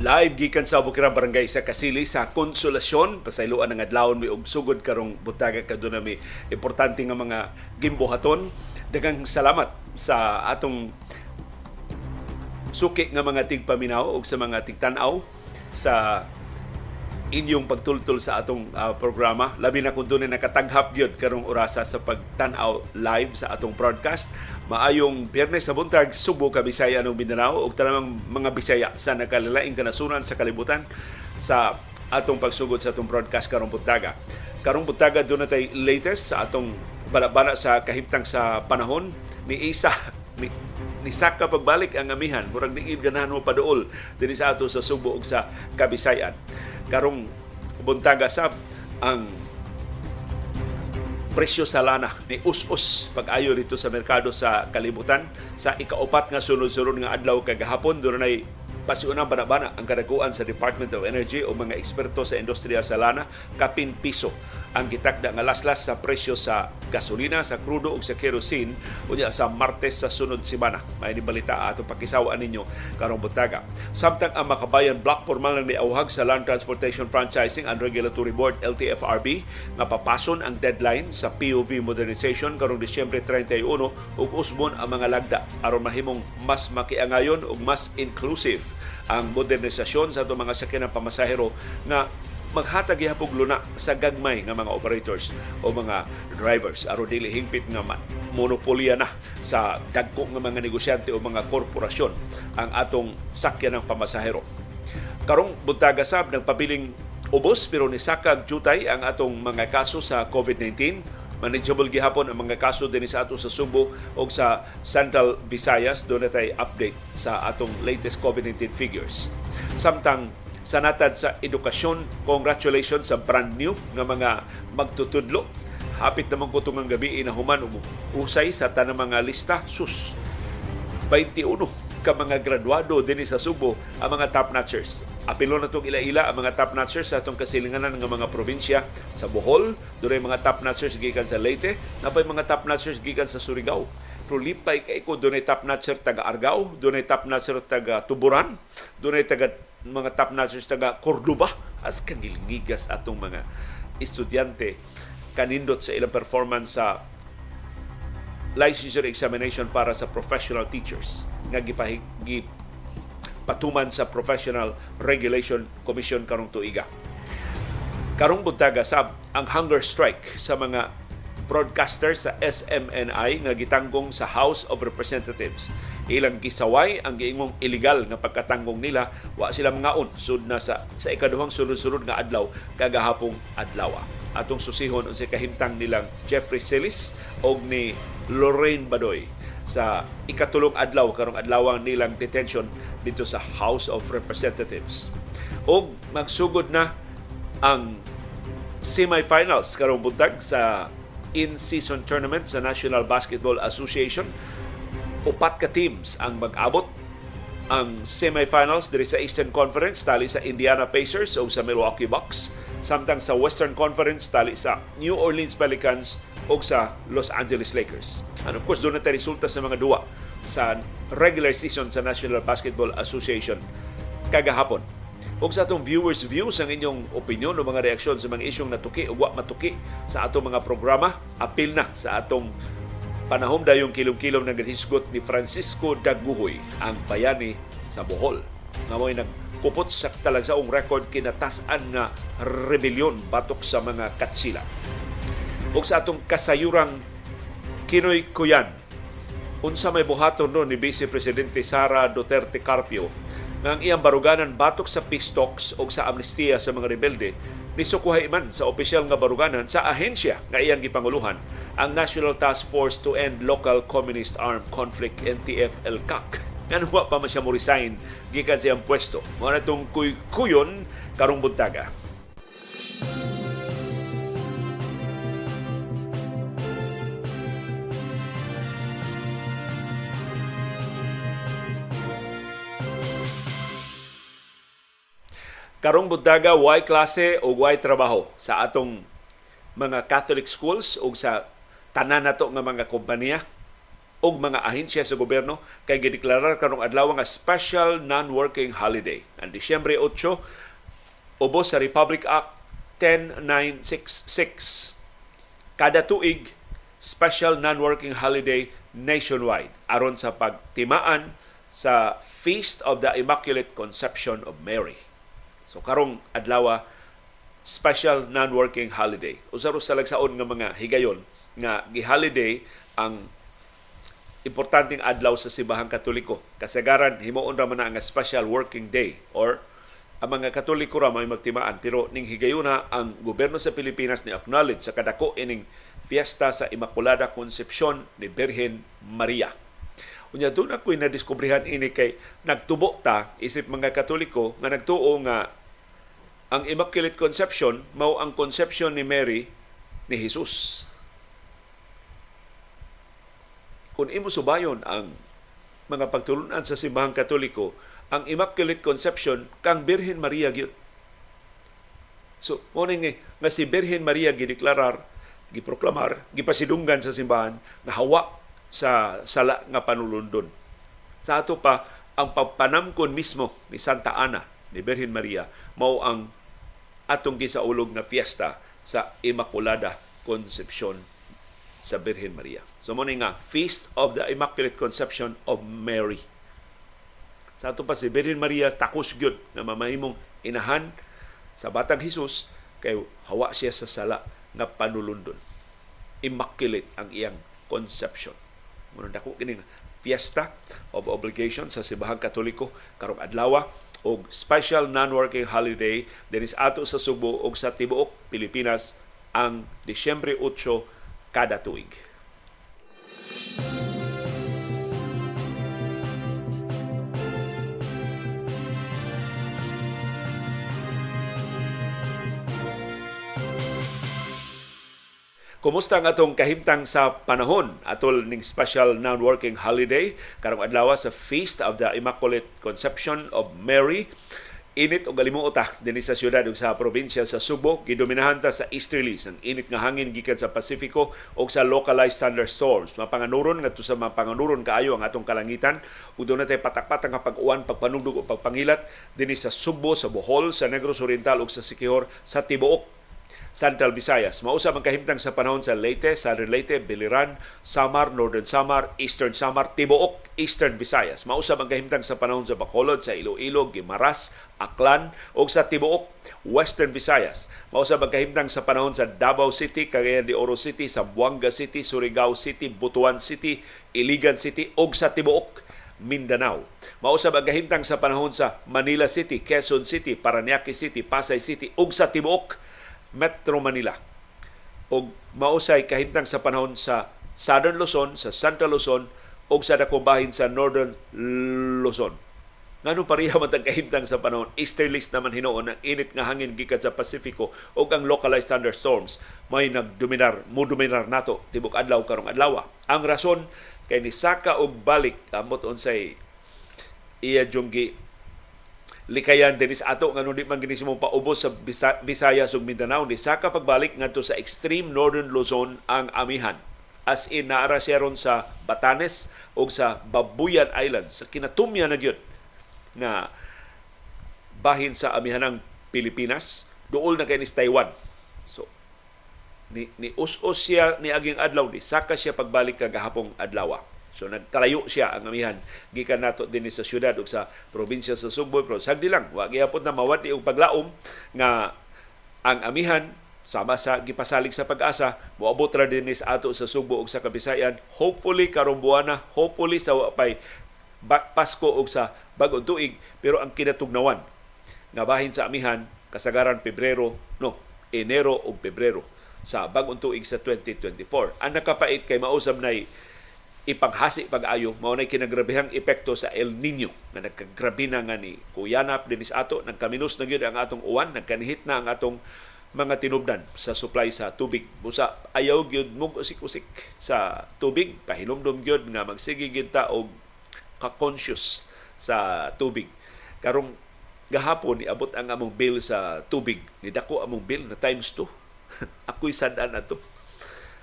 Live gikan sa Bukira Barangay sa Kasili sa Konsolasyon pasayloan ang adlawon mi og sugod karong butaga kaduna mi importante nga mga gimbuhaton. Daghang salamat sa atong suki nga mga tigpaminaw og sa mga tigtanaw sa inyong pagtultol sa atong uh, programa. Labi na kung doon nakataghap gyud karong orasa sa pagtan-aw live sa atong broadcast. Maayong Biyernes sa buntag Subo ka Bisaya ng Mindanao ug tanang mga Bisaya sa nakalilaing kanasuran sa kalibutan sa atong pagsugod sa atong broadcast karong buntaga. Karong buntaga doon natay latest sa atong balabana sa kahimtang sa panahon ni Isa ni, ni Saka pagbalik ang amihan murag ni ganahan mo paduol dinhi sa ato sa Subo ug sa Kabisayan karong buntaga sab ang presyo sa lana ni us-us pag-ayo dito sa merkado sa kalibutan. Sa ikaupat nga sunod-sunod nga adlaw kagahapon doon ay pasiunang bana-bana ang kadaguan sa Department of Energy o mga eksperto sa industriya sa lana kapin piso ang gitakda nga laslas sa presyo sa gasolina, sa krudo ug sa kerosene unya sa Martes sa sunod semana. May balita ato pakisawaan ninyo karong butaga. Samtang ang Makabayan Block formal nang niauhag sa Land Transportation Franchising and Regulatory Board LTFRB nga papason ang deadline sa POV modernization karong Disyembre 31 ug usbon ang mga lagda aron mahimong mas makiangayon ug mas inclusive ang modernisasyon sa itong mga sakyanan pamasahero nga maghatag ihapog luna sa gagmay nga mga operators o mga drivers aron dili hingpit nga monopolya na sa dagko nga mga negosyante o mga korporasyon ang atong sakyan ng pamasahero. Karong buntaga sab nagpabiling ubos pero ni sakag jutay ang atong mga kaso sa COVID-19 manageable gihapon ang mga kaso din sa ato sa Subo o sa Central Visayas doon natay update sa atong latest COVID-19 figures. Samtang sa natad sa edukasyon. Congratulations sa brand new nga mga magtutudlo. Hapit naman ko itong gabi inahuman usay sa tanang mga lista. Sus, 21 ka mga graduado din sa Subo ang mga top notchers. Apilo na itong ila-ila ang mga top notchers sa itong kasilinganan ng mga probinsya sa Bohol, doon mga top notchers gikan sa Leyte, napay mga top notchers gikan sa Surigao. Pero lipay kay ko doon top notcher taga Argao, doon top notcher taga Tuburan, doon taga mga top notchers taga Cordoba as kanilngigas atong mga estudyante kanindot sa ilang performance sa licensure examination para sa professional teachers nga gipahigi patuman sa Professional Regulation Commission karong tuiga. Karong buntaga sab ang hunger strike sa mga broadcaster sa SMNI nga gitanggong sa House of Representatives. Ilang gisaway ang giingong illegal nga pagkatanggong nila wa sila mangaon sud na sa sa ikaduhang sunod-sunod nga adlaw kagahapong adlaw. Atong susihon unsay kahimtang nilang Jeffrey Celis og ni Lorraine Badoy sa ikatulong adlaw karong adlawang nilang detention dito sa House of Representatives. Og magsugod na ang semifinals karong buntag sa in-season tournament sa National Basketball Association. Upat ka teams ang mag-abot. Ang semifinals diri sa Eastern Conference tali sa Indiana Pacers o sa Milwaukee Bucks. Samtang sa Western Conference tali sa New Orleans Pelicans o sa Los Angeles Lakers. And of course, doon na resulta sa mga duwa sa regular season sa National Basketball Association kagahapon. Ug sa atong viewers views ang inyong opinion o mga reaksyon sa mga isyong natuki o wa matuki sa atong mga programa. Apil na sa atong panahom dayong kilom-kilom ng hisgot ni Francisco Daguhoy ang bayani sa Bohol. Nga mo'y nagkupot sa talagsaong record kinatasan nga rebelyon batok sa mga katsila. Ug sa atong kasayurang Kinoy Kuyan unsa may buhaton no ni Vice Presidente Sara Duterte Carpio ang iyang baruganan batok sa peace talks o sa amnestiya sa mga rebelde ni man sa opisyal nga baruganan sa ahensya nga iyang gipanguluhan ang National Task Force to End Local Communist Armed Conflict NTF-ELCAC nga wa pa man siya mo resign gikan siyang pwesto. Mo na itong kuy-kuyon karong buntaga karong buntaga why klase o why trabaho sa atong mga Catholic schools o sa tanan nato nga mga kompanya og mga ahensya sa gobyerno kay gideklarar karong adlaw nga special non-working holiday. Ang Disyembre 8 ubos sa Republic Act 10966 kada tuig special non-working holiday nationwide aron sa pagtimaan sa Feast of the Immaculate Conception of Mary. So karong adlaw special non-working holiday. Usa sa lagsaon nga mga higayon nga gi-holiday ang importanteng adlaw sa Sibahang Katoliko. Kasagaran himuon ra man nga special working day or ang mga Katoliko ra may magtimaan pero ning higayuna ang gobyerno sa Pilipinas ni acknowledge sa kadako ining piyesta sa Immaculada Concepcion ni Birhen Maria. Unya doon ako'y nadiskubrihan ini kay nagtubo ta isip mga Katoliko nga nagtuo nga ang Immaculate Conception mao ang conception ni Mary ni Jesus. kung imo subayon ang mga pagtulunan sa simbahang katoliko, ang Immaculate Conception kang Birhen Maria gyud. So, mo nga, nga si Birhen Maria gideklarar, giproklamar, gipasidunggan sa simbahan na hawa sa sala nga panulundon. Sa ato pa ang pagpanamkon mismo ni Santa Ana ni Birhen Maria mao ang atong gisaulog nga fiesta sa Immaculada Concepcion sa Birhen Maria. So mo nga Feast of the Immaculate Conception of Mary. Sa ato pa si Birhen Maria takos gyud na mamahimong inahan sa batang Hesus kay hawa siya sa sala nga panulundon. Immaculate ang iyang conception. Muna dako kini fiesta of obligation sa Sibahang Katoliko karong adlaw og special non-working holiday dinis ato sa Subo ug sa tibuok Pilipinas ang Disyembre 8 kada tuig. Kumusta ang atong kahimtang sa panahon? Atol ning special non-working holiday karong adlaw sa Feast of the Immaculate Conception of Mary. Init o galimuot ta dinhi sa syudad ug sa probinsya sa Subo. Gidominahan ta sa easterlies ang init nga hangin gikan sa Pasifiko o sa localized thunderstorms. Mapanganuron ngadto sa mapanganuron kaayo ang atong kalangitan. Ug doon natay patak-patak nga pag-uwan, pagpanugdog o pagpangilat dinhi sa Subo, sa Bohol, sa Negros Oriental ug sa Siquijor sa tibuok Central Visayas. Mausa ang kahimtang sa panahon sa Leyte, Southern Leyte, Biliran, Samar, Northern Samar, Eastern Samar, Tibuok, Eastern Visayas. Mausa ang kahimtang sa panahon sa Bacolod, sa Iloilo, Gimaras, Aklan, o sa Tibuok, Western Visayas. Mausa ang kahimtang sa panahon sa Davao City, Cagayan de Oro City, Zamboanga City, Surigao City, Butuan City, Iligan City, o sa Tibuok, Mindanao. Mausab ang gahimtang sa panahon sa Manila City, Quezon City, Paranaque City, Pasay City, ug sa Tibuok, Metro Manila. O mausay kahintang sa panahon sa Southern Luzon, sa Central Luzon, o sa dakong sa Northern Luzon. Ngano pareha man tag kahimtang sa panahon, easterlies naman hinuon ang init nga hangin gikan sa Pasifiko o ang localized thunderstorms may nagdominar, mo dominar nato tibok adlaw karong adlaw. Ang rason kay ni saka og balik amot unsay iya junggi likayan din sa ato nga di man ginisimo paubos sa Visayas ug Mindanao ni saka pagbalik ngadto sa extreme northern Luzon ang amihan. As in naara siya ron sa Batanes o sa Babuyan Islands. Sa kinatumya na gyud nga bahin sa amihanang Pilipinas. Duol na kay ni Taiwan. So ni, ni us-us siya ni aging adlaw ni saka siya pagbalik kagahapong adlaw So nagkalayo siya ang amihan. Gikan nato din sa syudad ug sa probinsya sa Subo pero sagdi lang wa gyapon na mawati og paglaom nga ang amihan sama sa gipasalig sa pag-asa moabot ra din sa ato sa Subo ug sa Kabisayan hopefully karong buwana hopefully sa pay Pasko ug sa bag-ong tuig. Pero ang kinatugnawan nga bahin sa amihan kasagaran Pebrero no Enero ug Pebrero sa bag-ong tuig sa 2024 ang nakapait kay mausab nay ipanghasi pag-ayo. Mao nay kinagrabehang epekto sa El Nino na nagkagrabe na nga ni kuyanap dinis ato. Nagkaminos na gyud ang atong uwan nagkanihit na ang atong mga tinubdan sa supply sa tubig. Busa ayaw gyud mug usik-usik sa tubig. Pahinumdom gyud nga magsige gyud ta og ka-conscious sa tubig. Karong gahapon niabot ang among bill sa tubig. Ni dako among bill na times 2 ako'y sadan ato.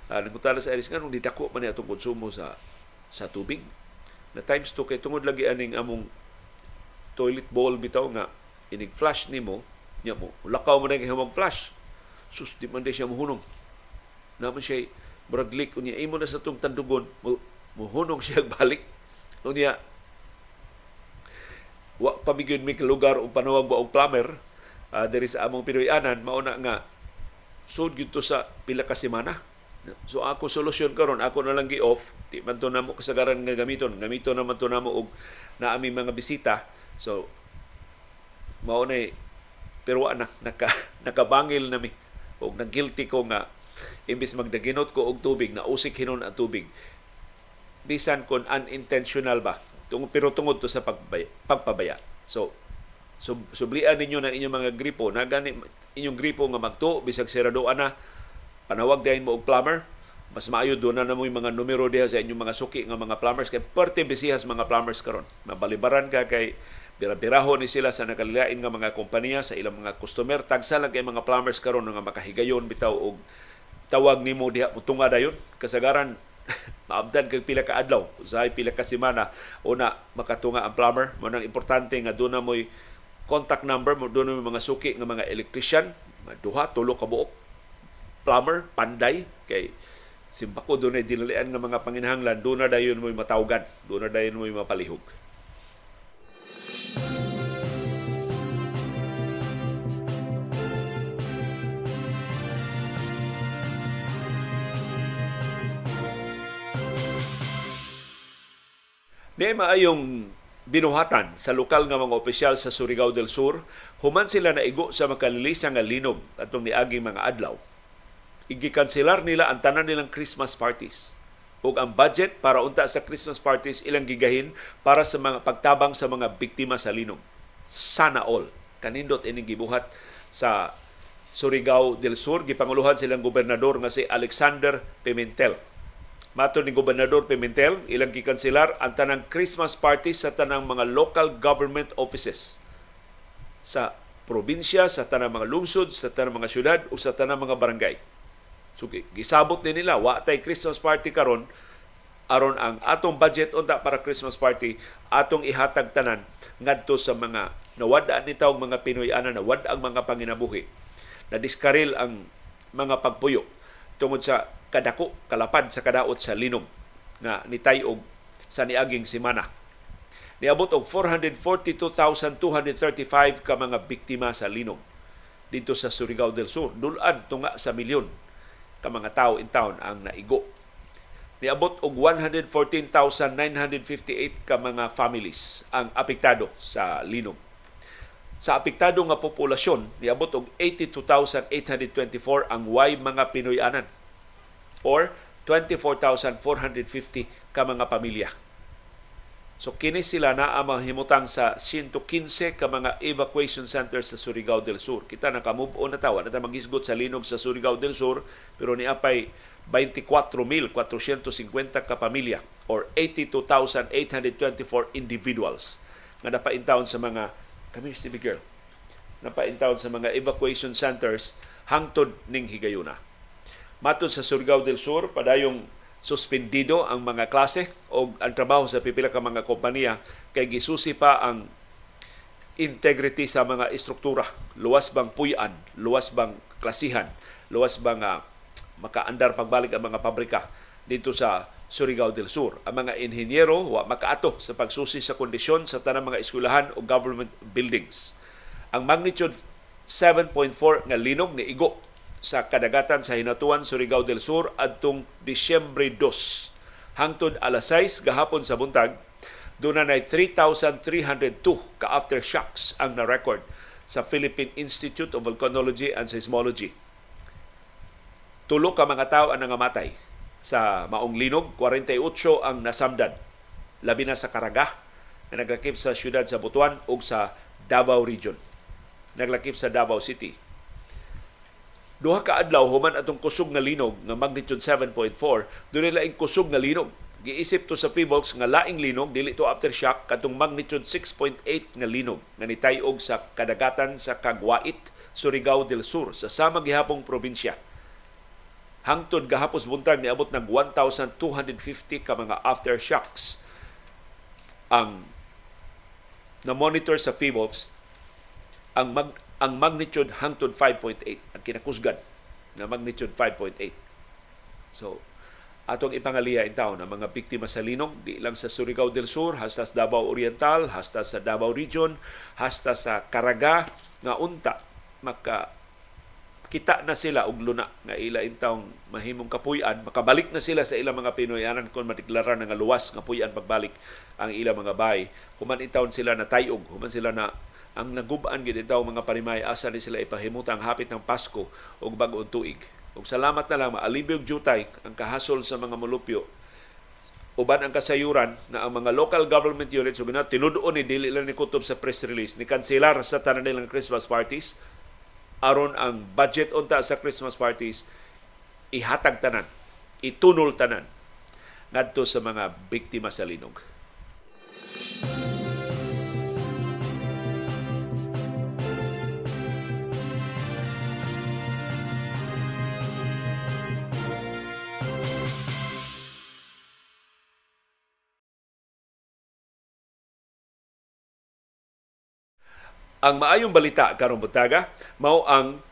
Uh, Nagkutala sa Iris nga, nung didako man atong konsumo sa sa tubig. Na times 2 kay tungod lagi aning among toilet bowl bitaw nga inig flush nimo nya mo lakaw mo na gihimong flush sus di man siya muhunong. Naman siya braglik unya imo na sa tong tandugon muhunong siya balik. Unya wa pamigyon mi lugar o panawag ba og plumber uh, diri sa among Pinoyanan mauna nga sud gyud to sa pila ka semana So ako solusyon karon ako na lang gi-off. Di man to namo kasagaran nga gamiton. Gamito naman to namo og naami mga bisita. So, mao na pero na. Naka, nakabangil na mi. O nag-guilty ko nga imbis magdaginot ko og tubig na usik hinon ang tubig. Bisan kon unintentional ba? Tung pero tungod to sa pagbaya, pagpabaya. So sub, sublian ninyo na inyong mga gripo. Na gani inyong gripo nga magto bisag siradoan na panawag dayon mo og plumber. Mas maayo do na namo mga numero diha sa inyong mga suki nga mga plumbers. Kay parte bisihas mga plumbers karon. Mabalibaran ka kay Bira-biraho ni sila sa nakalilain nga mga kompanya sa ilang mga customer. Tagsa lang kay mga plumbers karon nga makahigayon bitaw og tawag nimo diha mutunga dayon. Kasagaran maabdan kag pila ka adlaw, usahay pila ka semana. Una makatunga ang plumber. Mo nang importante nga doon na mo'y contact number. Mo doon mga suki nga mga electrician, duha tulo ka buok plumber panday kay simbako doon ay dinalian nga mga panginahanglan doon na dayon mo'y matawgan, doon na dayon mo'y mapalihog. Di maayong binuhatan sa lokal nga mga opisyal sa Surigao del Sur, human sila na igo sa makalilisa nga linog atong niaging mga adlaw. Igikanselar nila ang tanan nilang Christmas parties ug ang budget para unta sa Christmas parties ilang gigahin para sa mga pagtabang sa mga biktima sa linog. Sana all. Kanindot ining gibuhat sa Surigao del Sur gipanguluhan silang gobernador nga si Alexander Pimentel Mato ni Gobernador Pimentel, ilang gikanselar ang tanang Christmas party sa tanang mga local government offices sa probinsya, sa tanang mga lungsod, sa tanang mga syudad o sa tanang mga barangay. So gisabot ni nila wa tay Christmas party karon aron ang atong budget unta para Christmas party atong ihatag tanan ngadto sa mga nawad-an ni tawag mga Pinoy ana nawad ang mga panginabuhi na diskaril ang mga pagpuyo tungod sa kadako kalapad sa kadaot sa linog nga nitayog sa niaging semana. Niabot og 442,235 ka mga biktima sa linog dito sa Surigao del Sur. Dulan tunga sa milyon ka mga tao in town ang naigo. Niabot og 114,958 ka mga families ang apektado sa linog. Sa apektado nga populasyon, niabot og 82,824 ang way mga Pinoyanan or 24,450 ka mga pamilya. So kini sila na ang himutang sa 115 ka mga evacuation centers sa Surigao del Sur. Kita naka-move on na tawa na magisgot sa linog sa Surigao del Sur pero ni apay 24,450 ka pamilya or 82,824 individuals nga napaintawon sa mga kami si girl napaintawon sa mga evacuation centers hangtod ning higayuna. Matod sa Surigao del Sur, padayong suspendido ang mga klase o ang trabaho sa pipila ka mga kompanya kay gisusi pa ang integrity sa mga istruktura. Luwas bang puyan, luwas bang klasihan, luwas bang uh, makaandar pagbalik ang mga pabrika dito sa Surigao del Sur. Ang mga inhinyero wa makaato sa pagsusi sa kondisyon sa tanang mga eskwelahan o government buildings. Ang magnitude 7.4 nga linog ni igo sa kadagatan sa Hinatuan, Surigao del Sur adtong Disyembre 2 hangtod alas 6 gahapon sa buntag doon na 3,302 ka aftershocks ang na-record sa Philippine Institute of Volcanology and Seismology. Tulo ka mga tao ang nangamatay sa maong linog, 48 ang nasamdan. Labi na sa Caraga na naglakip sa siyudad sa Butuan ug sa Davao Region. Naglakip sa Davao City duha ka adlaw human atong kusog nga linog nga magnitude 7.4 dunay laing kusog nga linog. Giisip to sa PHIVOLCS nga laing linog dili to aftershock katong magnitude 6.8 nga linog. Nga nitayog sa kadagatan sa Kagwait, Surigao del Sur sa sama gihapong probinsya. hangtod gahapos buntag niabot ng 1,250 ka mga aftershocks. Ang na monitor sa PHIVOLTS ang mag, ang magnitude hangtod 5.8 ang kinakusgan na magnitude 5.8 so atong ipangaliya in taon ang mga biktima sa linog di lang sa Surigao del Sur hasta sa Davao Oriental hasta sa Davao Region hasta sa Caraga nga unta maka kita na sila og luna nga ila intawng mahimong kapuy-an makabalik na sila sa ilang mga Pinoyanan kon madeklara nga luwas nga puy-an pagbalik ang ilang mga bay human intawon sila na tayog human sila na ang naguban gid daw mga panimay asa ni sila ipahimutang hapit ng Pasko ug bag-ong tuig ug salamat na lang maalibyog jutay ang kahasol sa mga molupyo uban ang kasayuran na ang mga local government units ug na tinuduon ni dili lang ni kutob sa press release ni kanselar sa tanan nilang Christmas parties aron ang budget unta sa Christmas parties ihatag tanan, itunol tanan ngadto sa mga biktima sa linog. Ang maayong balita karong butaga mao ang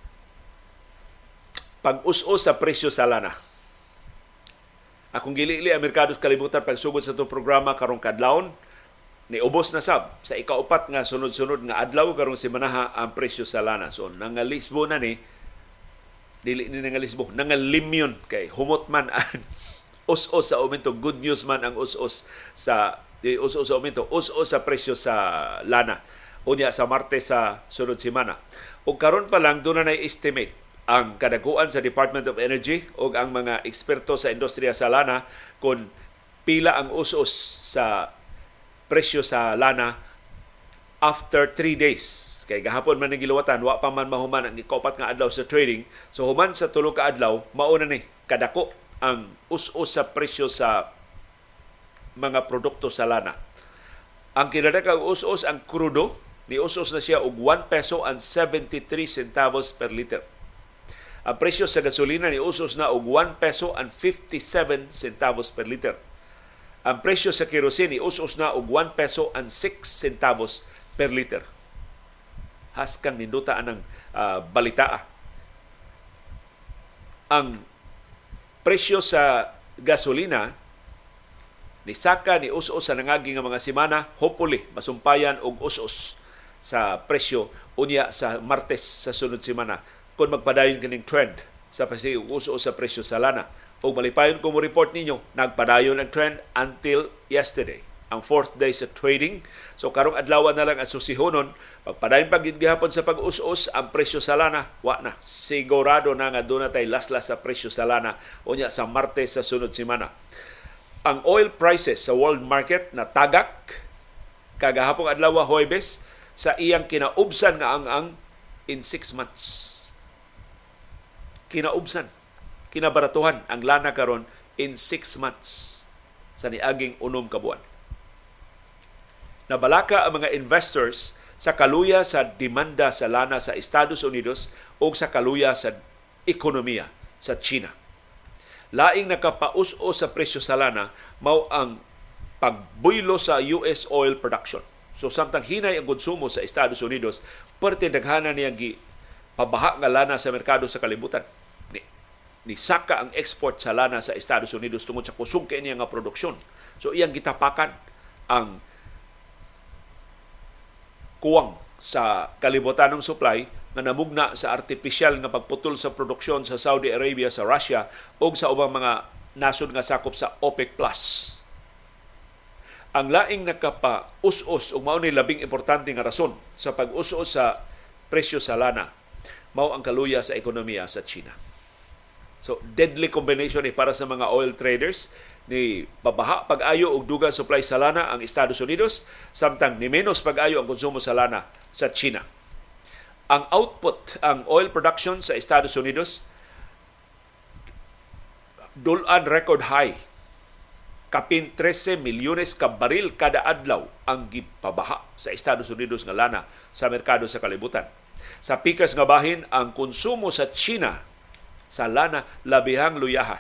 pag-us-us sa presyo sa lana. Akong gilili ang merkados kalibutan pagsugod sa itong programa karong kadlawon ni ubos na sab sa ikaupat nga sunod-sunod nga adlaw karong simanaha ang presyo sa lana. So nangalisbo na ni dili ni nangalisbo, nangalimyon kay humot man ang us-us sa aumento. Good news man ang us-us sa us-us sa aumento, us-us sa presyo sa lana unya sa Martes sa sunod semana. O karon pa lang doon na estimate ang kadaguan sa Department of Energy o ang mga eksperto sa industriya sa lana kung pila ang usos sa presyo sa lana after 3 days. Kay gahapon man giluwatan, wa pa man mahuman ang ikopat nga adlaw sa trading. So human sa tulo ka adlaw, mauna ni kadako ang us-us sa presyo sa mga produkto sa lana. Ang kinadakang us-us ang krudo niusos na siya og 1 peso and 73 centavos per liter. Ang presyo sa gasolina ni usos na og 1 peso and 57 centavos per liter. Ang presyo sa kerosene ni usos na og 1 peso and 6 centavos per liter. Haskan ninduta anang uh, balitaa. Ang presyo sa gasolina ni saka ni us-us sa nangagi nga mga semana hopefully masumpayan og us-us sa presyo unya sa Martes sa sunod semana kung magpadayon kining trend sa pasiuso sa presyo sa lana. O malipayon ko mo report ninyo, nagpadayon ang trend until yesterday ang fourth day sa trading. So karong adlaw na lang ang susihonon, pagpadayon pag gihapon sa pag-us-us ang presyo sa lana, wa na. Sigurado na nga tayo laslas sa presyo sa lana unya sa Martes sa sunod semana. Ang oil prices sa world market na tagak kagahapong adlaw Huwebes sa iyang kinaubsan nga ang ang in six months. Kinaubsan, kinabaratuhan ang lana karon in six months sa niaging unom ka buwan. Nabalaka ang mga investors sa kaluya sa demanda sa lana sa Estados Unidos o sa kaluya sa ekonomiya sa China. Laing nakapaus-o sa presyo sa lana mao ang pagbuylo sa US oil production So samtang hinay ang konsumo sa Estados Unidos, parte daghana niya gi pabaha nga lana sa merkado sa kalibutan. Ni, ni saka ang export sa lana sa Estados Unidos tungod sa kusog kay niya nga produksyon. So iyang gitapakan ang kuwang sa kalibutan ng supply nga namugna sa artificial nga pagputol sa produksyon sa Saudi Arabia, sa Russia o sa ubang mga nasod nga sakop sa OPEC Plus ang laing nakapa-us-us ug mao ni labing importante nga rason sa pag-us-us sa presyo sa lana mao ang kaluya sa ekonomiya sa China. So deadly combination ni para sa mga oil traders ni pabaha pag-ayo og dugang supply sa lana ang Estados Unidos samtang ni menos pag-ayo ang konsumo sa lana sa China. Ang output, ang oil production sa Estados Unidos dulan record high kapin 13 milyones ka baril kada adlaw ang gipabaha sa Estados Unidos nga lana sa merkado sa kalibutan. Sa pikas nga bahin, ang konsumo sa China sa lana labihang luyaha.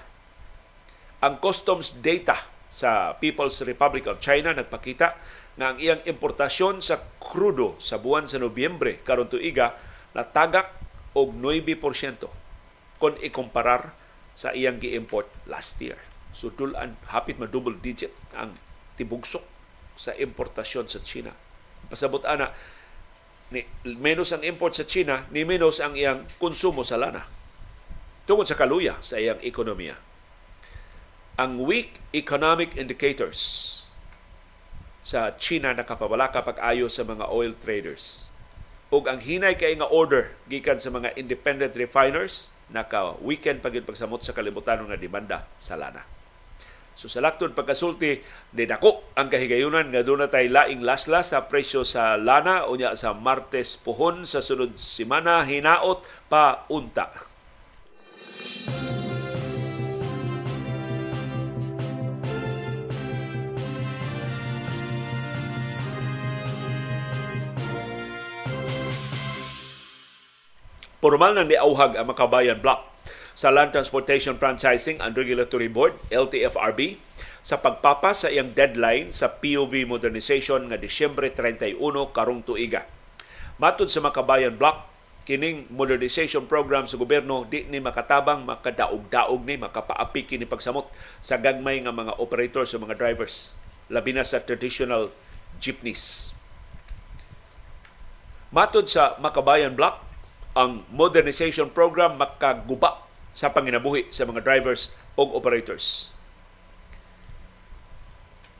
Ang customs data sa People's Republic of China nagpakita nga ang iyang importasyon sa krudo sa buwan sa Nobyembre karon tuiga natagak og 9% kung ikumparar sa iyang gi-import last year. So dulan hapit ma double digit ang tibugsok sa importasyon sa China. Pasabot ana ni menos ang import sa China, ni menos ang iyang konsumo sa lana. Tungod sa kaluya sa iyang ekonomiya. Ang weak economic indicators sa China nakapabalaka pag-ayo sa mga oil traders. Ug ang hinay kay nga order gikan sa mga independent refiners naka weekend pagid pagsamot sa kalibutan nga demanda sa lana. So sa lakton pagkasulti ni dako ang kahigayunan nga doon tay laing laslas sa presyo sa lana unya sa Martes puhon sa sunod semana hinaot pa unta. Formal na niauhag ang Makabayan Block sa Land Transportation Franchising and Regulatory Board, LTFRB, sa pagpapas sa iyang deadline sa POV modernization nga Disyembre 31 karong tuiga. Matod sa Makabayan Block, kining modernization program sa gobyerno di ni makatabang makadaog-daog ni makapaapi kini pagsamot sa gagmay nga mga operator sa mga drivers labi na sa traditional jeepneys. Matod sa Makabayan Block, ang modernization program makaguba sa panginabuhi sa mga drivers o operators.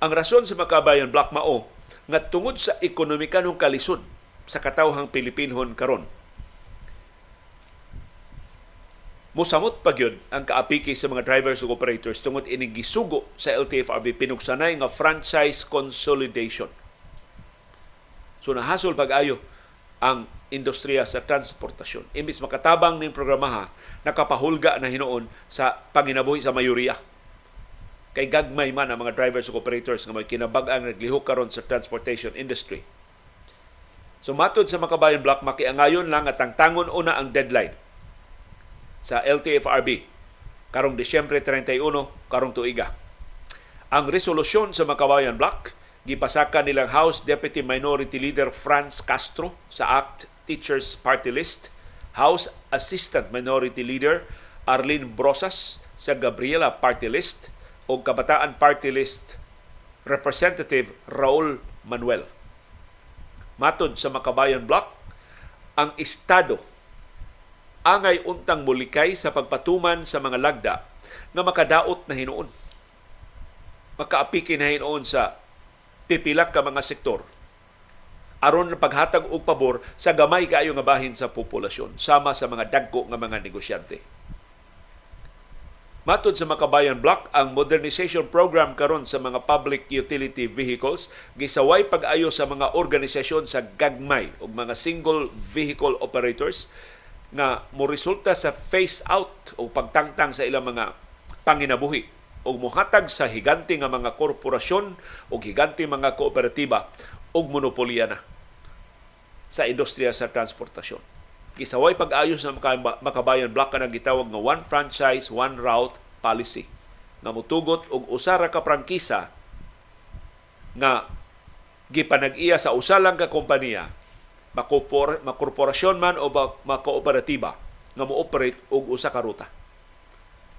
Ang rason sa Makabayan Block Mao nga tungod sa ekonomikanong kalisod sa katawhang Pilipinon karon. Musamot pa gyud ang kaapiki sa mga drivers ug operators tungod ining gisugo sa LTFRB pinugsanay nga franchise consolidation. So nahasol pag-ayo ang industriya sa transportasyon. Imbis makatabang ning programaha, nakapahulga na hinoon sa panginabuhi sa mayoriya. Kay gagmay man ang mga drivers ug operators nga may kinabag-ang naglihok karon sa transportation industry. So matod sa Makabayan Block, makiangayon lang at tangtangon una ang deadline sa LTFRB karong Disyembre 31 karong tuiga. Ang resolusyon sa Makabayan Block gipasaka nilang House Deputy Minority Leader Franz Castro sa Act Teachers Party List, House Assistant Minority Leader Arlene Brosas sa Gabriela Party List o Kabataan Party List Representative Raul Manuel. Matod sa Makabayan Block, ang Estado angay untang mulikay sa pagpatuman sa mga lagda nga makadaot na hinuon. Makaapiki na hinuon sa pipilak ka mga sektor aron paghatag og pabor sa gamay kaayo nga bahin sa populasyon sama sa mga dagko nga mga negosyante. Matod sa Makabayan Block, ang modernization program karon sa mga public utility vehicles gisaway pag-ayo sa mga organisasyon sa gagmay ug mga single vehicle operators nga mo resulta sa phase out o pagtangtang sa ilang mga panginabuhi o muhatag sa higante nga mga korporasyon o higante mga kooperatiba og monopolya na sa industriya sa transportasyon. Gisaway pag-ayos ng Makabayan Block ka gitawag nga one franchise, one route policy nga mutugot og usa ra ka prangkisa nga gipanag-iya sa usa lang ka kompanya makopor makorporasyon man o makooperatiba nga mo-operate og usa ka ruta.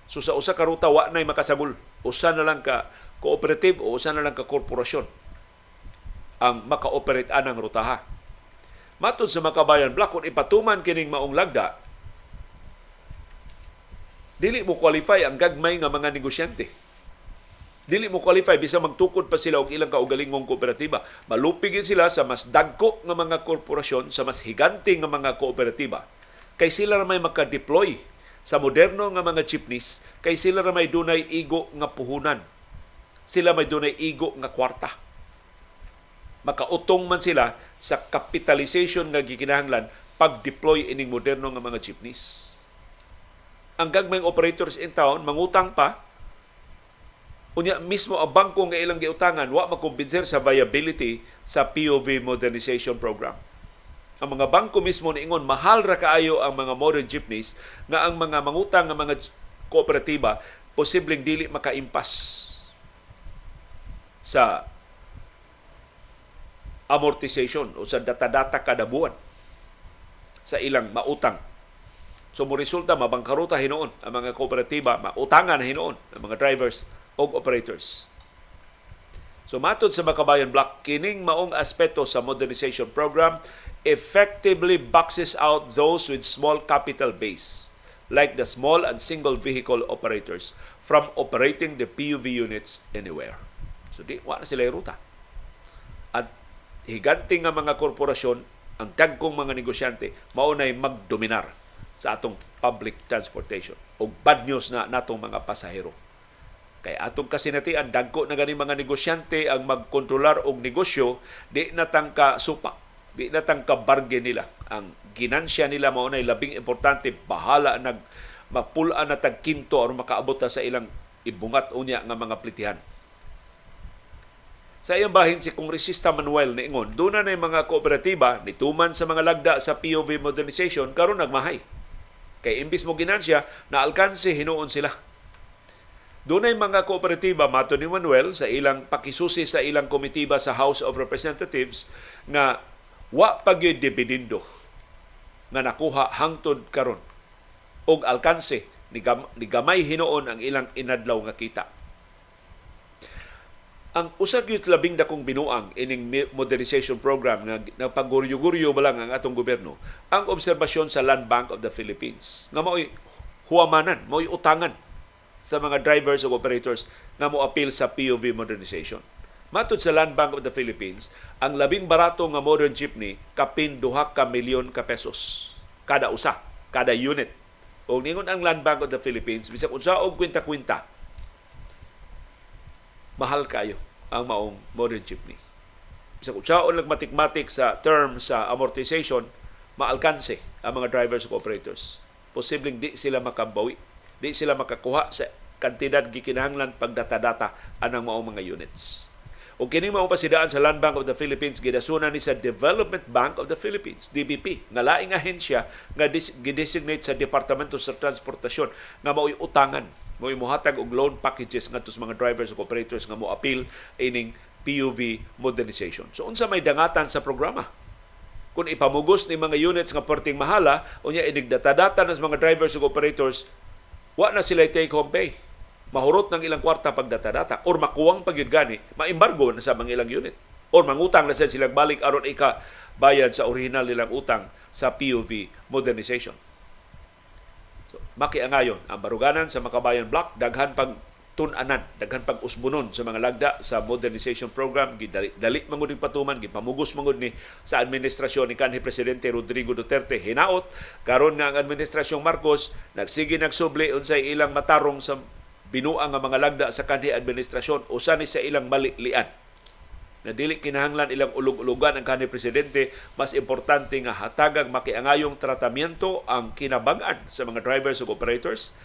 So sa usa ka ruta wa nay makasagol. Usa na lang ka cooperative o usa na lang ka korporasyon ang maka-operate anang rutaha. Matod sa Makabayan Black, kung ipatuman kining maong lagda, dili mo qualify ang gagmay nga mga negosyante. Dili mo qualify bisa magtukod pa sila og ilang kaugalingong kooperatiba. Malupigin sila sa mas dagko nga mga korporasyon, sa mas higante nga mga kooperatiba. Kay sila ra may maka-deploy sa moderno nga mga jeepneys, kay sila ra may dunay igo nga puhunan. Sila may dunay igo nga kwarta makautong man sila sa capitalization nga gikinahanglan pag-deploy ining moderno nga mga jeepneys. Ang gagmayng operators in town mangutang pa unya mismo ang bangko nga ilang giutangan wa makumbinser sa viability sa POV modernization program. ang mga bangko mismo niingon mahal ra kaayo ang mga modern jeepneys nga ang mga mangutang nga mga kooperatiba posibleng dili makaimpas sa amortization o sa data-data kada buwan sa ilang mautang. So mo resulta mabangkaruta hinoon ang mga kooperatiba, mautangan hinoon ang mga drivers o operators. So matod sa Makabayan Block, kining maong aspeto sa modernization program effectively boxes out those with small capital base like the small and single vehicle operators from operating the PUV units anywhere. So di wala sila ruta. At higanti nga mga korporasyon, ang dagkong mga negosyante, maunay magdominar sa atong public transportation. O bad news na natong mga pasahero Kay atong kasinatian dagko na gani mga negosyante ang magkontrolar og negosyo di natangka supak, di natangka bargain nila. Ang ginansya nila mao nay labing importante bahala nag mapulaan na tag kinto aron makaabot sa ilang ibungat unya nga mga plitihan. Sa iyang bahin si Kongresista Manuel niingon, doon na mga kooperatiba nituman sa mga lagda sa POV modernization karon nagmahay. Kay imbis mo ginansya, naalkanse hinuon sila Dunay mga kooperatiba mato ni Manuel sa ilang pakisusi sa ilang komitiba sa House of Representatives nga wa pagyud dibidindo nga nakuha hangtod karon og alkanse ni, gam, ni gamay hinuon ang ilang inadlaw nga kita. Ang usa gyud labing dakong binuang ining modernization program nga nagpaguryo-guryo ba lang ang atong gobyerno ang obserbasyon sa Land Bank of the Philippines nga mao'y huamanan, mao'y utangan sa mga drivers o operators nga mo appeal sa POV modernization. Matod sa Land Bank of the Philippines, ang labing barato nga modern jeepney kapin duha ka milyon ka pesos kada usa, kada unit. O ningon ang Land Bank of the Philippines, bisag unsa og kwinta-kwinta, mahal kayo ang maong modern jeepney. Bisag unsa og nagmatik-matik sa term sa amortization, maalkanse ang mga drivers o operators. Posibleng di sila makabawi di sila makakuha sa kantidad gikinahanglan pagdata-data anang maong mga units. O kini mao pasidaan sa Land Bank of the Philippines gidasuna ni sa Development Bank of the Philippines DBP nga laing ahensya nga gidesignate sa Departamento sa Transportasyon nga mao'y utangan mo muhatag og loan packages ngadto sa mga drivers ug operators nga mo appeal ining PUV modernization. So unsa may dangatan sa programa? Kung ipamugos ni mga units nga perting mahala, unya inigdata-data ng mga drivers ug operators Wa na sila take home pay. Mahurot ng ilang kwarta pagdata-data or makuwang pagyud gani, maembargo na sa mga ilang unit. Or mangutang na sila silang balik aron ika bayad sa original nilang utang sa POV modernization. Makiangayon ang baruganan sa Makabayan Block, daghan pag tunanan daghan pag usbunon sa mga lagda sa modernization program. Gidali dali mangud patuman gipamugos mangud ni sa administrasyon ni kanhi presidente Rodrigo Duterte. Hinaot karon nga ang administrasyong Marcos nagsige nagsubli unsay ilang matarong sa binuang nga mga lagda sa kanhi administrasyon usa ni sa ilang malilian na dili kinahanglan ilang ulog-ulugan ang kanhi presidente mas importante nga hatagang makiangayong tratamiento ang kinabag-an sa mga drivers ug operators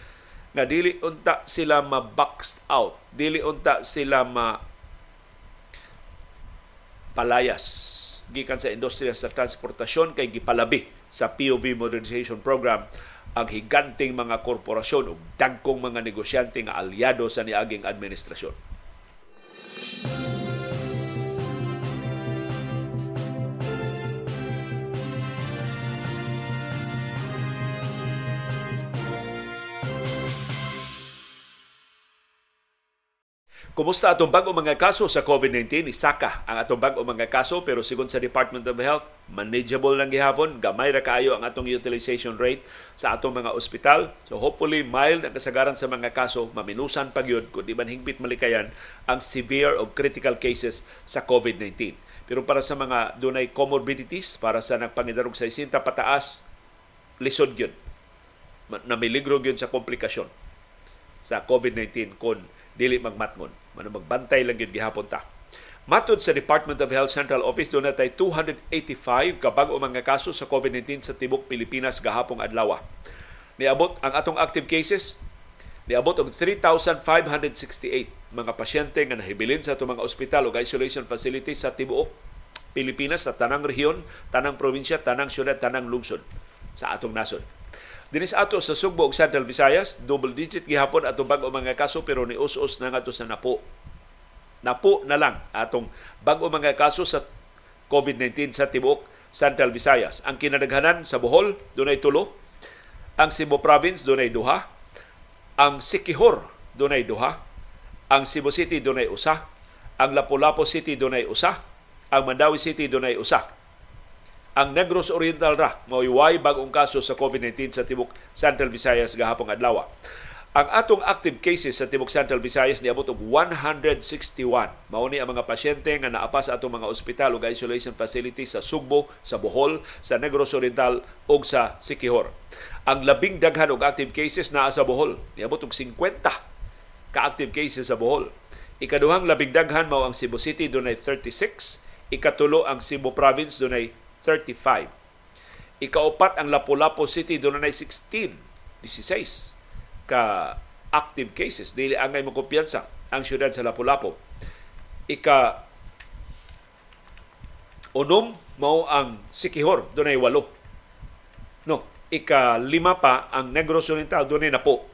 nga dili unta sila ma-boxed out, dili unta sila ma palayas gikan sa industriya sa transportasyon kay gipalabi sa POV modernization program ang higanting mga korporasyon ug dagkong mga negosyante nga aliado sa niaging administrasyon. Kumusta atong bag mga kaso sa COVID-19? Isaka ang atong bag mga kaso pero sigon sa Department of Health, manageable lang gihapon, gamay ra kaayo ang atong utilization rate sa atong mga ospital. So hopefully mild ang kasagaran sa mga kaso, maminusan pa gyud kun di man hingpit malikayan ang severe o critical cases sa COVID-19. Pero para sa mga dunay comorbidities, para sa nagpangidarog sa isinta pataas, lisod gyud. Namiligro gyud sa komplikasyon sa COVID-19 kung dili magmatngon Mano magbantay lang gyud gihapon ta. Matod sa Department of Health Central Office doon natay 285 kabag o mga kaso sa COVID-19 sa tibok Pilipinas gahapong adlaw. Niabot ang atong active cases niabot og 3,568 mga pasyente nga nahibilin sa atong mga ospital o isolation facilities sa tibuok Pilipinas sa tanang rehiyon, tanang probinsya, tanang syudad, tanang lungsod sa atong nasod. Dinis ato sa Sugbo ug Central Visayas, double digit gihapon ato bag-o mga kaso pero ni us-us na nga sa napo. Napo na lang atong bag-o mga kaso sa COVID-19 sa tibuok Central Visayas. Ang kinadaghanan sa Bohol dunay tulo, ang Cebu Province dunay duha, ang Sikihor dunay duha, ang Cebu City dunay usa, ang Lapu-Lapu City dunay usa, ang Mandawi City dunay usa ang Negros Oriental ra mao way bagong kaso sa COVID-19 sa tibok Central Visayas gahapon adlaw. Ang atong active cases sa tibok Central Visayas niabot og 161. Mao ni ang mga pasyente nga naapa sa atong mga ospital ug isolation facilities sa Sugbo, sa Bohol, sa Negros Oriental ug sa Siquijor. Ang labing daghan og active cases naa sa Bohol. Niabot og 50 ka active cases sa Bohol. Ikaduhang labing daghan mao ang Cebu City dunay 36, ikatulo ang Cebu Province dunay 35. Ikaapat ang Lapu-Lapu City doon na 16, 16 ka active cases. Dili angay mo kumpiyansa ang syudad sa Lapu-Lapu. Ika unom mao ang Sikihor doon ay walo. No, ika lima pa ang Negros Oriental doon ay napo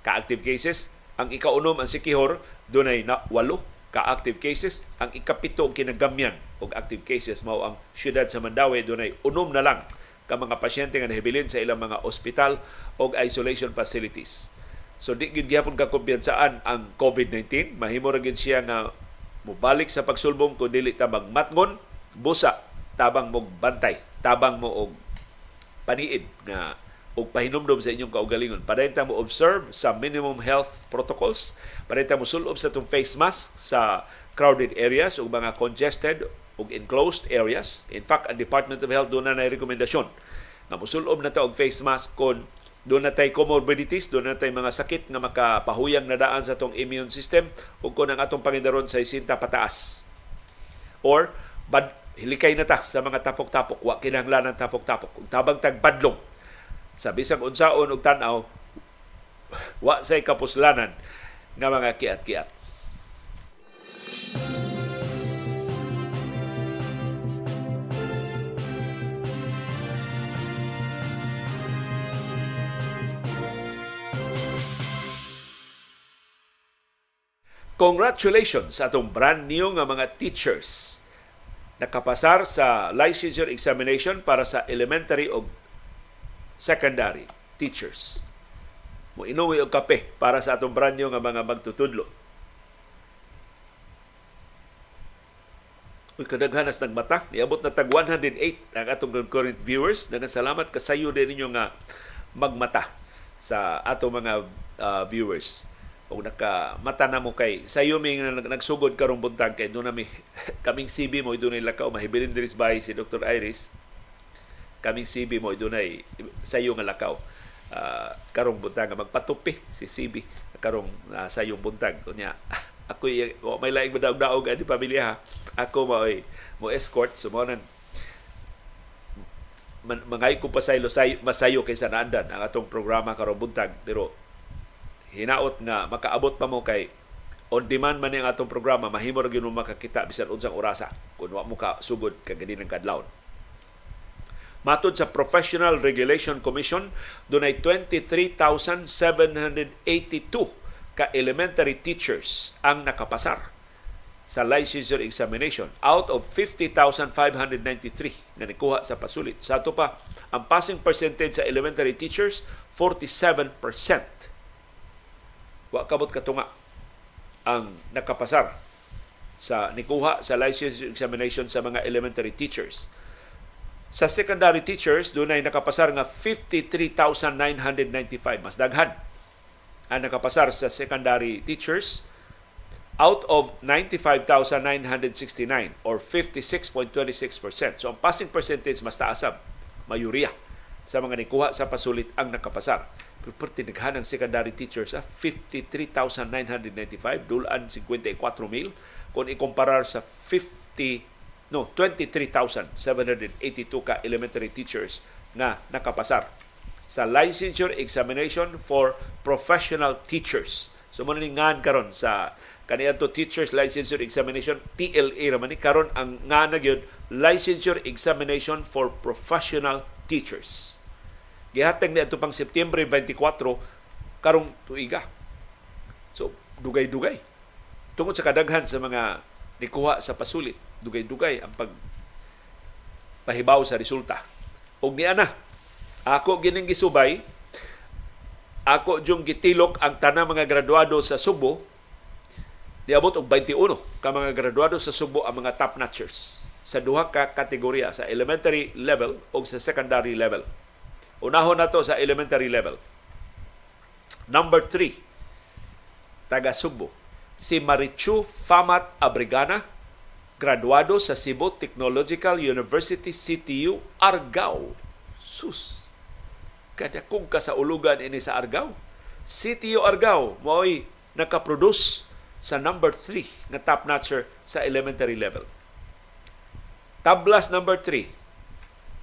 ka active cases. Ang ikaunom ang Sikihor doon ay na walo ka active cases. Ang ikapito kinagamyan og active cases mao ang syudad sa Mandawi dunay unom na lang ka mga pasyente nga nahibilin sa ilang mga ospital o isolation facilities. So di gid gyapon ka kumpiyansaan ang COVID-19, mahimo ra gid siya nga mobalik sa pagsulbong kun dili ta magmatngon, busa tabang mo bantay, tabang mo og paniid nga og pahinumdom sa inyong kaugalingon. Padayon ta mo observe sa minimum health protocols, padayon ta mo sulob sa tong face mask sa crowded areas o mga congested og enclosed areas. In fact, ang Department of Health doon na rekomendasyon na musulob na ta og face mask kon doon na tay comorbidities, doon na tay mga sakit nga makapahuyang na daan sa tong immune system ug kon ang atong pangindaron sa isinta pataas. Or bad hilikay na ta sa mga tapok-tapok, wa kinahanglan ng tapok-tapok. Ug tabang tagbadlong sa bisag unsaon og tan-aw wa say kapuslanan nga mga kiat-kiat. Congratulations sa atong brand new nga mga teachers. Nakapasar sa licensure examination para sa elementary o secondary teachers. Mo inuwi og kape para sa atong brand new nga mga magtutudlo. Uy, kadaghanas nagmata. Niabot na tag 108 ang atong current viewers. Dagan salamat kasayo din ninyo nga magmata sa atong mga uh, viewers o nakamata na mo kay sayo mi nga nagsugod karong buntag kay doon nami kaming CB mo doon lakaw mahibilin diris bahay si Dr. Iris. Kaming CB mo doon ay sayo nga lakaw uh, karong buntag magpatupi si CB karong uh, sayong buntag. Kunya ako oh, may laing madaog-daog ani pamilya ha? Ako mo mo escort man, mangay ko pa sa masayo kaysa naandan ang atong programa karong buntag pero hinaot nga makaabot pa mo kay on demand man ang atong programa mahimo ra gyud makakita bisan unsang orasa. Kun wa mo ka sugod kag ng kadlawon. Matod sa Professional Regulation Commission, dunay 23,782 ka elementary teachers ang nakapasar sa licensure examination out of 50,593 na nikuha sa pasulit. Sa ato pa, ang passing percentage sa elementary teachers, 47% wa kabot katunga ang nakapasar sa nikuha sa license examination sa mga elementary teachers. Sa secondary teachers, doon ay nakapasar nga 53,995. Mas daghan ang nakapasar sa secondary teachers out of 95,969 or 56.26%. So ang passing percentage mas taasab, mayuriya sa mga nikuha sa pasulit ang nakapasar. Perti naghanang secondary teachers, ah, 53,995, dulaan 54,000. Kung ikumparar sa 50, no, 23,782 ka elementary teachers na nakapasar sa licensure examination for professional teachers. So mo ngan karon sa kaniadto teachers licensure examination TLA ra man karon ang nga na gyud Licensure Examination for Professional Teachers. Gihatag ni pang Setyembre 24 karong tuiga. So, dugay-dugay. Tungod sa kadaghan sa mga nikuha sa pasulit, dugay-dugay ang pag pahibaw sa resulta. Og niya na, ako gining gisubay, ako yung gitilok ang tanang mga graduado sa Subo, niabot og 21 ka mga graduado sa Subo ang mga top notchers sa duha ka kategorya sa elementary level o sa secondary level. Unahon nato sa elementary level. Number 3, taga Subo, si Marichu Famat Abrigana, graduado sa Cebu Technological University CTU, Argao. Sus! Kada kung kasaulugan ini sa Argao. CTU Argao, mo'y nakaproduce sa number 3 na top notcher sa elementary level. Tablas number 3.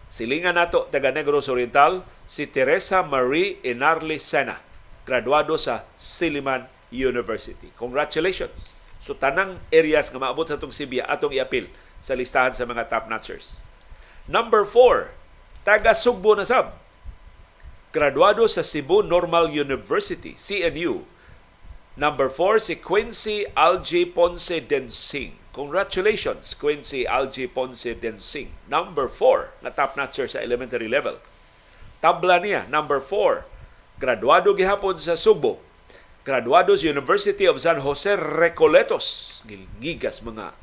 Silingan nato taga Negros Oriental si Teresa Marie Enarli Sena, graduado sa Siliman University. Congratulations! So tanang areas nga maabot sa itong Sibia atong iapil sa listahan sa mga top notchers. Number 4, taga Sugbo na sab. Graduado sa Cebu Normal University, CNU. Number 4, si Quincy Algie Ponce Densing Congratulations, Quincy Algie Ponce Densing. Number 4 na top notcher sa elementary level. Tabla niya, number 4. Graduado gihapon sa Subo. Graduado sa University of San Jose Recoletos. Gigas mga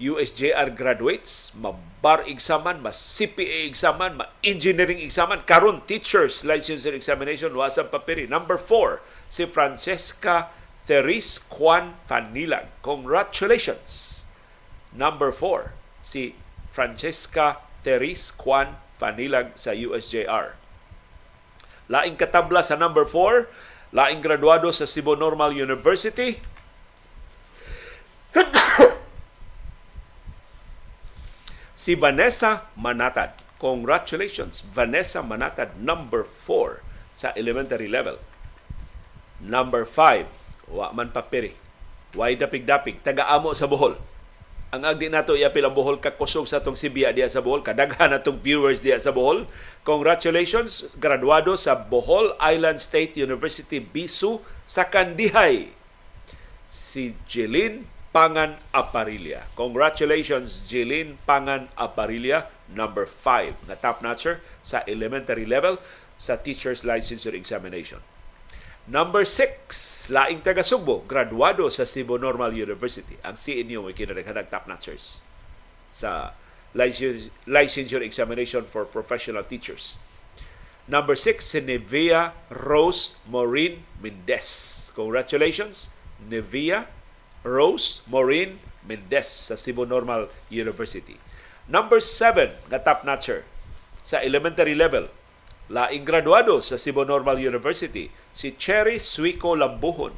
USJR graduates, ma-bar examan, ma-CPA examan, ma-engineering examan. Karon teachers licensure examination, wasang papiri. Number 4, si Francesca Therese Juan Fanilag. Congratulations! Number 4, si Francesca Teres Juan Panilag sa USJR. Laing katabla sa number 4, laing graduado sa Cebu Normal University. si Vanessa Manatad. Congratulations, Vanessa Manatad, number 4 sa elementary level. Number 5, wa man papiri. Way dapig-dapig, taga-amo sa Bohol ang agdi nato iapil ang Bohol kakusog sa tong Sibia diya sa Bohol kadaghan natong viewers diya sa Bohol. Congratulations graduado sa Bohol Island State University Bisu sa Kandihay. Si Jeline Pangan Aparilia congratulations Jeline Pangan Aparilia number 5 na top notcher sa elementary level sa teacher's licensure examination Number 6, laing taga Sugbo, graduado sa Cebu Normal University. Ang CNU may kinaraghanag top notchers sa licensure examination for professional teachers. Number 6, si Nevia Rose Maureen Mendez. Congratulations, Nevia Rose Maureen Mendez sa Cebu Normal University. Number 7, nga top notcher sa elementary level, laing graduado sa Cebu Normal University si Cherry Suico Lambuhon.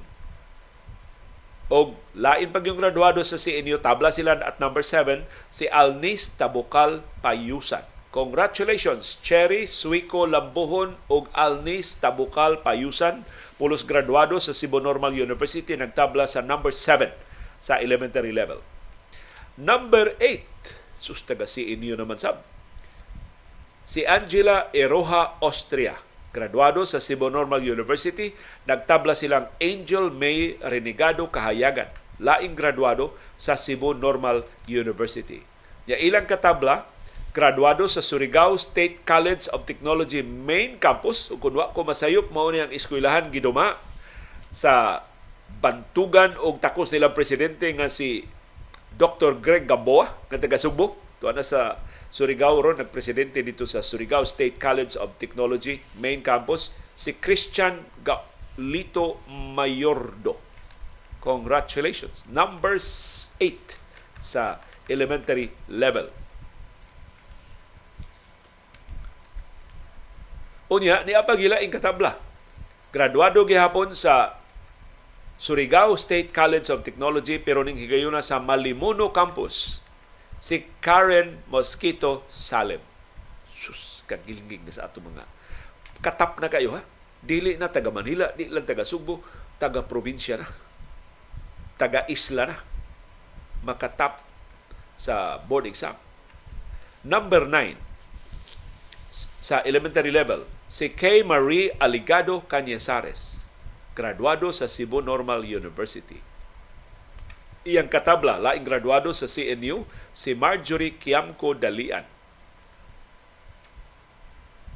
O lain pag yung graduado sa CNU, tabla sila at number 7, si Alnis Tabukal Payusan. Congratulations, Cherry Suico Lambuhon o Alnis Tabukal Payusan, pulos graduado sa Cebu Normal University, nagtabla sa number 7 sa elementary level. Number 8, sustaga CNU naman sab, si Angela Eroha Austria graduado sa Cebu Normal University, nagtabla silang Angel May Renegado Kahayagan, laing graduado sa Cebu Normal University. Ya ilang katabla, graduado sa Surigao State College of Technology main campus, ug kun ko masayop mao ni ang eskwelahan giduma sa bantugan og takos nilang presidente nga si Dr. Greg Gamboa nga taga Subo, tuwa na sa Surigao ron nagpresidente dito sa Surigao State College of Technology main campus si Christian Galito Mayordo. Congratulations. Number 8 sa elementary level. Unya, ni apagila ing katabla. Graduado gihapon sa Surigao State College of Technology pero ning higayuna sa Malimuno Campus si Karen Mosquito Salem. Sus, kagilingig na sa ato mga katap na kayo ha. Dili na taga Manila, di lang taga Subo, taga probinsya na. Taga isla na. Makatap sa board exam. Number 9 sa elementary level, si Kay Marie Aligado Cañazares, graduado sa Cebu Normal University. Iyang katabla, laing graduado sa CNU, si Marjorie Kiamco Dalian.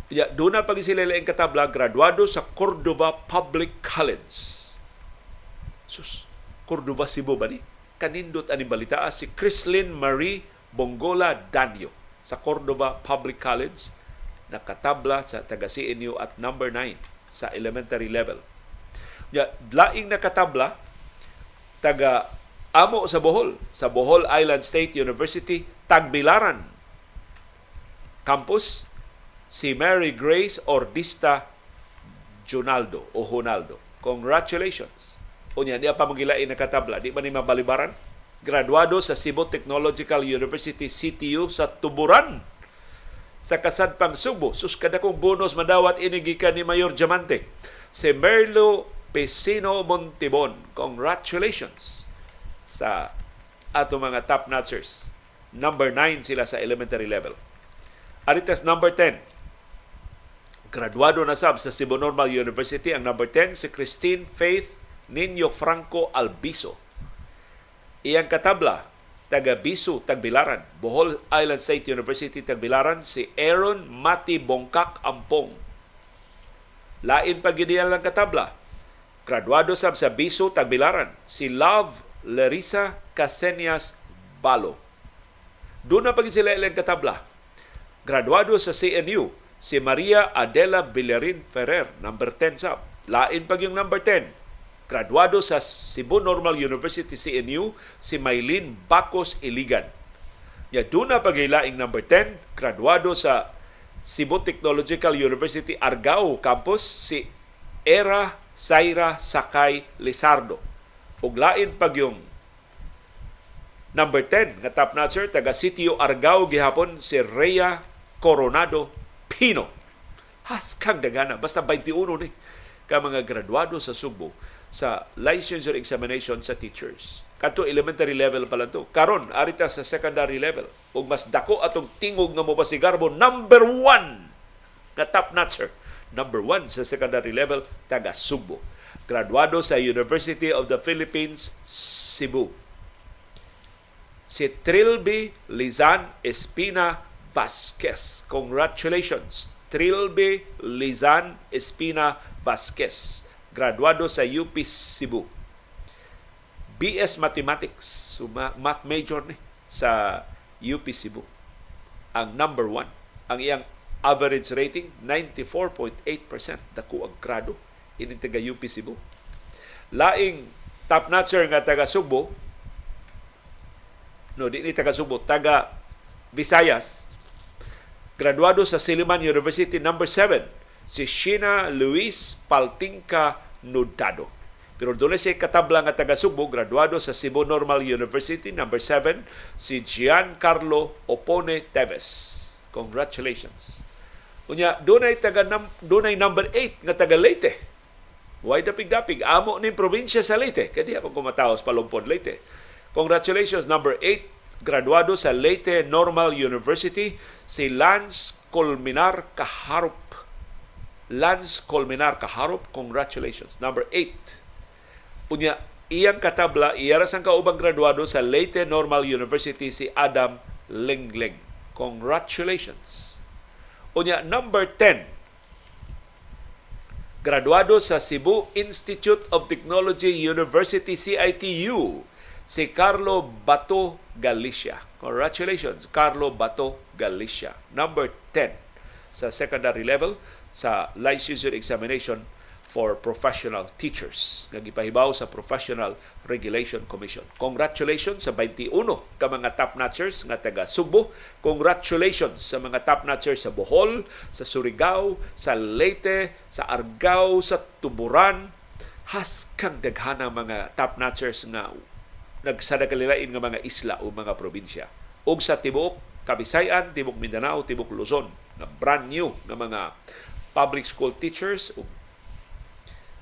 Ya, doon na pag sila laing katabla, graduado sa Cordova Public College. Sus, Cordova, Cebu ba ni? Kanindot ani balita si Chrislyn Marie Bongola Danyo sa Cordova Public College nakatabla sa taga CNU at number 9 sa elementary level. Ya, laing nakatabla taga amo sa Bohol, sa Bohol Island State University, Tagbilaran campus si Mary Grace Ordista Junaldo o Honaldo. Congratulations. Unya niya pa magilain nakatabla, di ba ni mabalibaran? Graduado sa Cebu Technological University CTU sa Tuburan sa Kasadpang Subo. Sus kada kong bonus madawat inigikan ni Mayor Diamante. Si Merlo Pesino Montibon. Congratulations sa ato mga top notchers. Number 9 sila sa elementary level. Aritas number 10. Graduado na sab sa Cebu Normal University ang number 10 si Christine Faith Nino Franco Albiso. Iyang katabla taga Bisu, Tagbilaran, Bohol Island State University, Tagbilaran, si Aaron Mati Bongkak Ampong. Lain pa lang katabla. Graduado sab sa Bisu, Tagbilaran, si Love Larissa Casenias Balo. Doon na pagin sila ilang katabla. Graduado sa CNU, si Maria Adela Villarin Ferrer, number 10 sab. Lain pag yung number 10, Graduado sa Cebu Normal University CNU, si Maylin Bacos Iligan. Ya duna pagilaing number 10, graduado sa Cebu Technological University Argao campus si Era Saira Sakay Lizardo. Ug lain pag yung number 10 nga top notcher taga Sitio Argao gihapon si Rhea Coronado Pino. Haskang dagana basta 21 ni ka mga graduado sa Subo sa licensure examination sa teachers. Kato elementary level pa lang to. Karon arita sa secondary level. Ug mas dako atong tingog nga mopasigarbo number one na top notcher. Number one sa secondary level, taga Subo. Graduado sa University of the Philippines, Cebu. Si Trilby Lizan Espina Vasquez. Congratulations. Trilby Lizan Espina Vasquez graduado sa UP Cebu. BS Mathematics, so math major ni sa UP Cebu. Ang number one. Ang iyang average rating, 94.8%. Dako ang grado. Ini taga UP Cebu. Laing top notcher nga taga Subo, no, di ni taga Subo, taga Visayas, graduado sa Siliman University number 7, si Sheena Luis Paltingka Nudado. Pero doon siya katabla nga taga Subo, graduado sa Cebu Normal University, number 7, si Giancarlo Opone Teves. Congratulations. Unya, doon ay, taga, doon ay number 8 nga taga Leyte. Why dapig-dapig? Amo ni probinsya sa Leyte. Kaya ako kumataos palumpod Leyte. Congratulations, number 8, graduado sa Leyte Normal University, si Lance Colminar Kaharup Lance Colmenar Kaharop, congratulations. Number 8. Unya, iyang katabla, iyara sang kaubang graduado sa Leyte Normal University si Adam Lengleng. Congratulations. Unya, number 10. Graduado sa Cebu Institute of Technology University CITU si Carlo Bato Galicia. Congratulations, Carlo Bato Galicia. Number 10 sa secondary level sa licensure examination for professional teachers nga gipahibaw sa Professional Regulation Commission. Congratulations sa 21 ka mga top notchers nga taga Subo. Congratulations sa mga top notchers sa Bohol, sa Surigao, sa Leyte, sa Argao, sa Tuburan. Haskang daghana mga top notchers nga nagsadagalilain nga mga isla o mga probinsya. ug sa tibuok Kabisayan, Tibok Mindanao, Tibok Luzon, na brand new nga mga public school teachers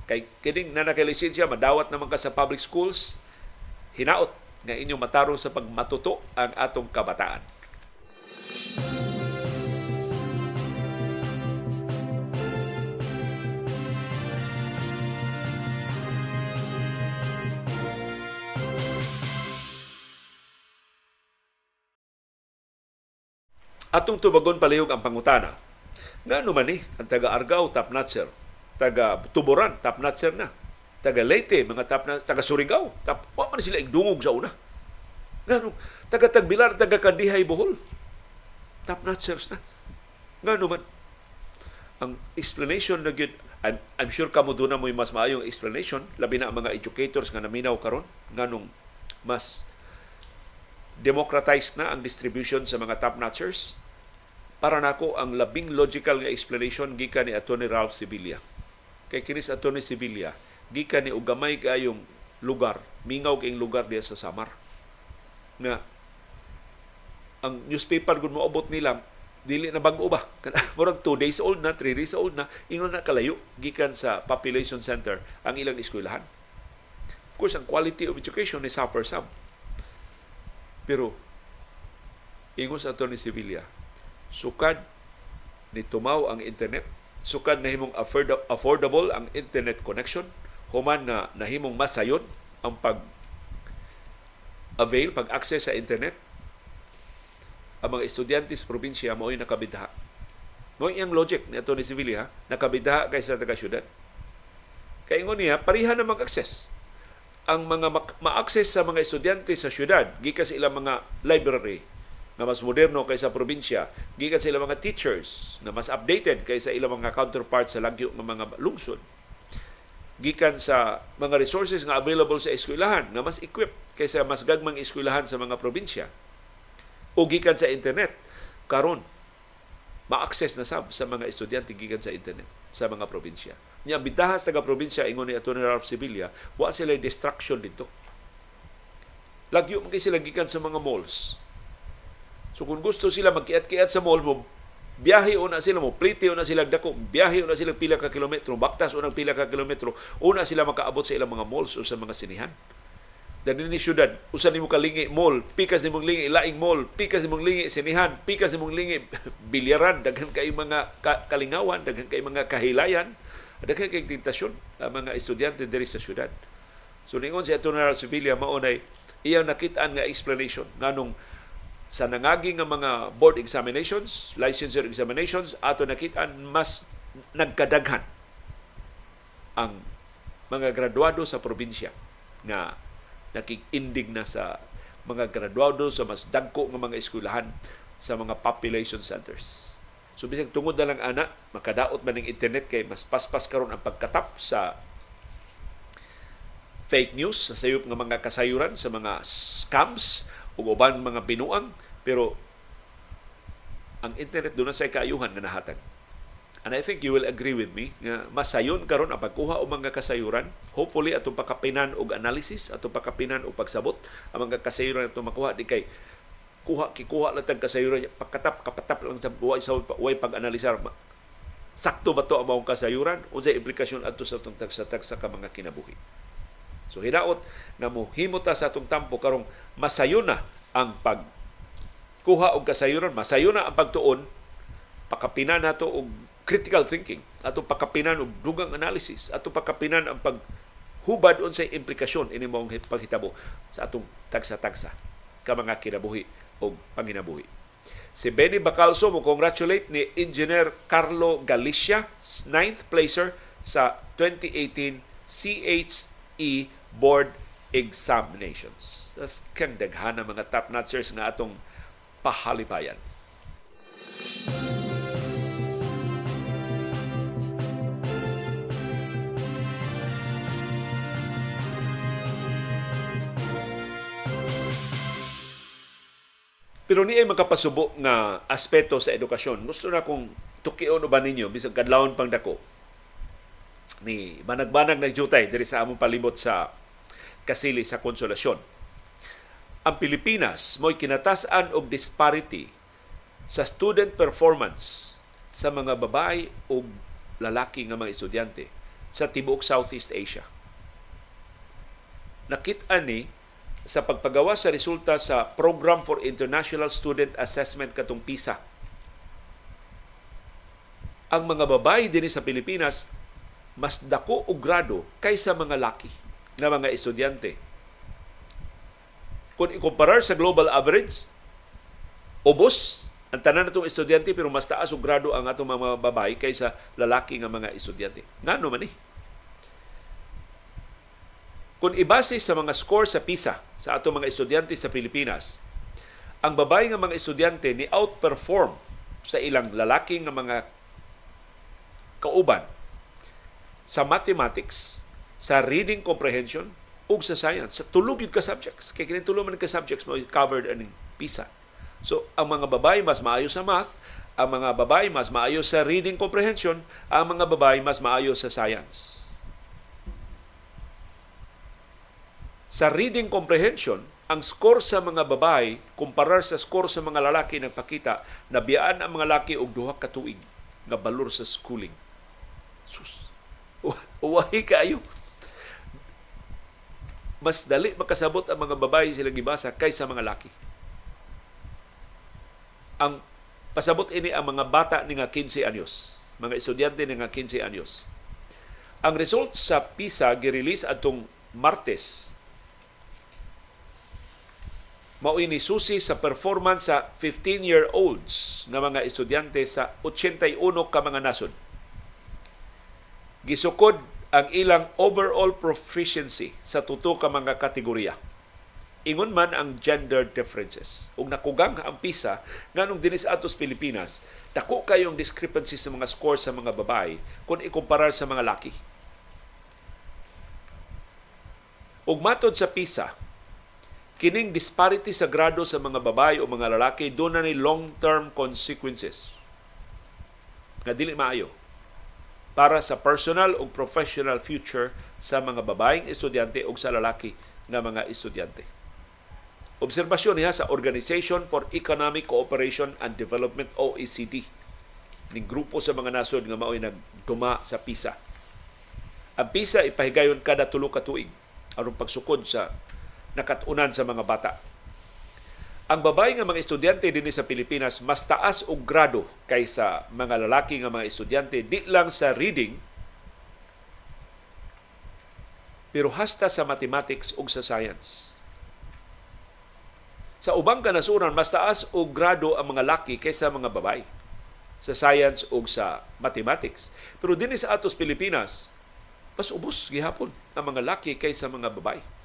Kay kining na nakalisensya, madawat naman ka sa public schools, hinaot nga inyong matarong sa pagmatuto ang atong kabataan. Atong tubagon palihog ang pangutana. Nga ano naman ni, eh, ang taga-argaw top-notcher Taga Tuboran, top notcher na. Taga Leyte, mga top na, taga Surigao, top, wa man sila igdungog sa una. Nga nung, taga Tagbilar, taga Kandihay, Bohol. Top notchers na. Nga naman, ang explanation na gyud I'm, I'm sure kamo doon na mo mas maayong explanation labi na ang mga educators nga naminaw karon nganong mas democratized na ang distribution sa mga top notchers para nako ang labing logical nga explanation gikan ni Attorney Ralph Sibilia kay kinis Attorney Sibilia. Gikan ni ugamay kayong lugar. Mingaw kayong lugar diya sa Samar. Nga ang newspaper gud moabot nila dili na bag-o ba? Murag 2 days old na 3 days old na ingon na kalayo gikan sa population center ang ilang eskwelahan. Of course ang quality of education ni suffer some pero ingon sa ni Sevilla sukad ni tumaw ang internet sukad na himong affordable ang internet connection human na nahimong masayon ang pag avail pag access sa internet ang mga estudyante sa probinsya mao'y nakabidha. Mo iyang logic ni Atty. Sevilla, nakabidha kaysa taga syudad. Kay ingon niya, pariha na mag-access. Ang mga ma-access sa mga estudyante sa syudad, gikan sa ilang mga library na mas moderno kaysa probinsya, gikan sa ilang mga teachers na mas updated kaysa ilang mga counterparts sa lagyo ng mga lungsod, gikan sa mga resources nga available sa eskwelahan na mas equipped kaysa mas gagmang eskwelahan sa mga probinsya o gikan sa internet karon ma-access na sab sa mga estudyante gikan sa internet sa mga probinsya. Nya bidahas taga probinsya ingon ni Attorney Ralph Sevilla, wa sila distraction dito. Lagyo man sila gikan sa mga malls. So kung gusto sila magkiat-kiat sa mall biyahe una sila mo, plite una sila dako, biyahe una sila pila ka kilometro, baktas unang pila ka kilometro, una sila makaabot sa ilang mga malls o sa mga sinihan. Dali ni syudad usa nimo kalingi mall pikas nimong lingi laing mall pikas nimong lingi sinihan pikas nimong lingi bilyaran daghan kay mga ka, kalingawan daghan kay mga kahilayan daghan kay tentasyon ang mga estudyante diri sa syudad so ningon si Attorney Sevilla mao nay iyang nakit-an nga explanation nganong sa nangagi nga mga board examinations, licensure examinations, ato nakita mas nagkadaghan ang mga graduado sa probinsya nga nakik-indig na sa mga graduado sa mas dagko nga mga eskwelahan sa mga population centers. So bisag tungod na lang ana, makadaot man ng internet kay mas paspas karon ang pagkatap sa fake news sa sayop nga mga kasayuran sa mga scams ug uban mga binuang pero ang internet doon na sa kaayuhan na nahatag And I think you will agree with me nga masayon karon ang pagkuha og mga kasayuran. Hopefully atong pakapinan og analysis, atong pakapinan og pagsabot ang mga kasayuran atong makuha di kay kuha kikuha lang tag kasayuran pagkatap kapatap lang sa buhay sa way pag-analisar sakto ba to ang mong kasayuran unsay implikasyon adto sa atong tagsa-tagsa ka mga kinabuhi. So hinaot nga mo himota sa atong tampo karong masayon na ang pag kuha og kasayuran, masayon na ang pagtuon, pakapinan nato og critical thinking, ato pakapinan og dugang analysis, ato pakapinan ang paghubad unsay implikasyon ini mong paghitabo sa atong tagsa-tagsa ka mga kinabuhi o panginabuhi. Si Benny Bacalso mo congratulate ni Engineer Carlo Galicia, ninth placer sa 2018 CHE Board Examinations. Das kang daghana mga top notchers nga atong pahalipayan. Pero ni ay makapasubo nga aspeto sa edukasyon. Gusto na kong tukion ba ninyo bisag kadlawon pang dako ni banag-banag nagjutay diri sa among palimot sa kasili sa konsolasyon. Ang Pilipinas mo'y kinatasan og disparity sa student performance sa mga babae o lalaki nga mga estudyante sa tibuok Southeast Asia. Nakit-an ni sa pagpagawa sa resulta sa Program for International Student Assessment katong PISA. Ang mga babae din sa Pilipinas mas dako og grado kaysa mga laki na mga estudyante. Kung ikumparar sa global average, ubos ang tanan natong estudyante pero mas taas og grado ang atong mga babae kaysa lalaki nga mga estudyante. Ngano man ni? Kung ibase sa mga score sa PISA sa atong mga estudyante sa Pilipinas, ang babae nga mga estudyante ni outperform sa ilang lalaki nga mga kauban sa mathematics, sa reading comprehension, ug sa science. Sa tulog ka subjects. Kaya kini tulo man ka subjects mo covered aning PISA. So, ang mga babae mas maayo sa math, ang mga babae mas maayo sa reading comprehension, ang mga babae mas maayo sa science. Sa reading comprehension, ang score sa mga babae kumparar sa score sa mga lalaki nagpakita na biyaan ang mga lalaki og duha ka tuig nga balor sa schooling. Sus. Uwahi kayo. Mas dali makasabot ang mga babae sila gibasa kaysa mga laki. Ang pasabot ini ang mga bata ni nga 15 anyos, mga estudyante ni nga 15 anyos. Ang result sa PISA gi-release atong Martes mao ini susi sa performance sa 15-year-olds nga mga estudyante sa 81 ka mga nasod. Gisukod ang ilang overall proficiency sa tuto ka mga kategorya. Ingon man ang gender differences. Ug nakugang ang PISA nganong dinis atos Pilipinas, dako kayong discrepancy sa mga score sa mga babae kung ikumparar sa mga laki. Ug matod sa PISA, kining disparity sa grado sa mga babae o mga lalaki doon na ni long-term consequences nga dili maayo para sa personal o professional future sa mga babaeng estudyante o sa lalaki nga mga estudyante. Obserbasyon niya sa Organization for Economic Cooperation and Development OECD ning grupo sa mga nasod nga mao'y nagduma sa PISA. Ang PISA ipahigayon kada tulo ka tuig aron pagsukod sa nakatunan sa mga bata. Ang babae nga mga estudyante dinhi sa Pilipinas mas taas og grado kaysa mga lalaki nga mga estudyante di lang sa reading pero hasta sa mathematics ug sa science. Sa ubang kanasuran mas taas og grado ang mga laki kaysa mga babae sa science ug sa mathematics. Pero dinhi sa atos Pilipinas mas ubos gihapon ang mga laki kaysa mga babae.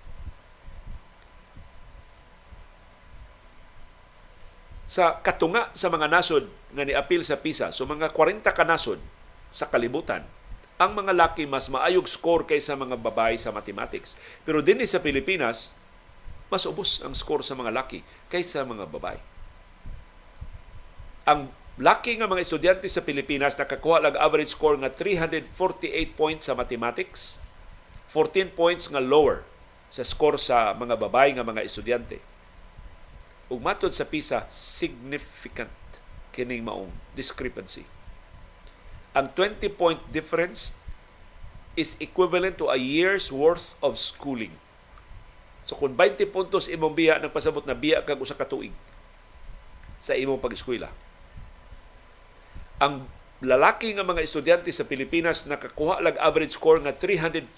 Sa katunga sa mga nasod nga niapil sa PISA, so mga 40 ka nasod sa kalibutan, ang mga laki mas maayog score kaysa mga babae sa mathematics. Pero dinhi sa Pilipinas, mas ubos ang score sa mga laki kaysa mga babae. Ang laki nga mga estudyante sa Pilipinas nakakuha lag average score nga 348 points sa mathematics, 14 points nga lower sa score sa mga babae nga mga estudyante ug matod sa PISA significant kining maong discrepancy. Ang 20 point difference is equivalent to a year's worth of schooling. So kung 20 puntos imong biya nagpasabot na biya kag usa ka tuig sa imong pag-eskwela. Ang lalaki nga mga estudyante sa Pilipinas nakakuha lag average score nga 348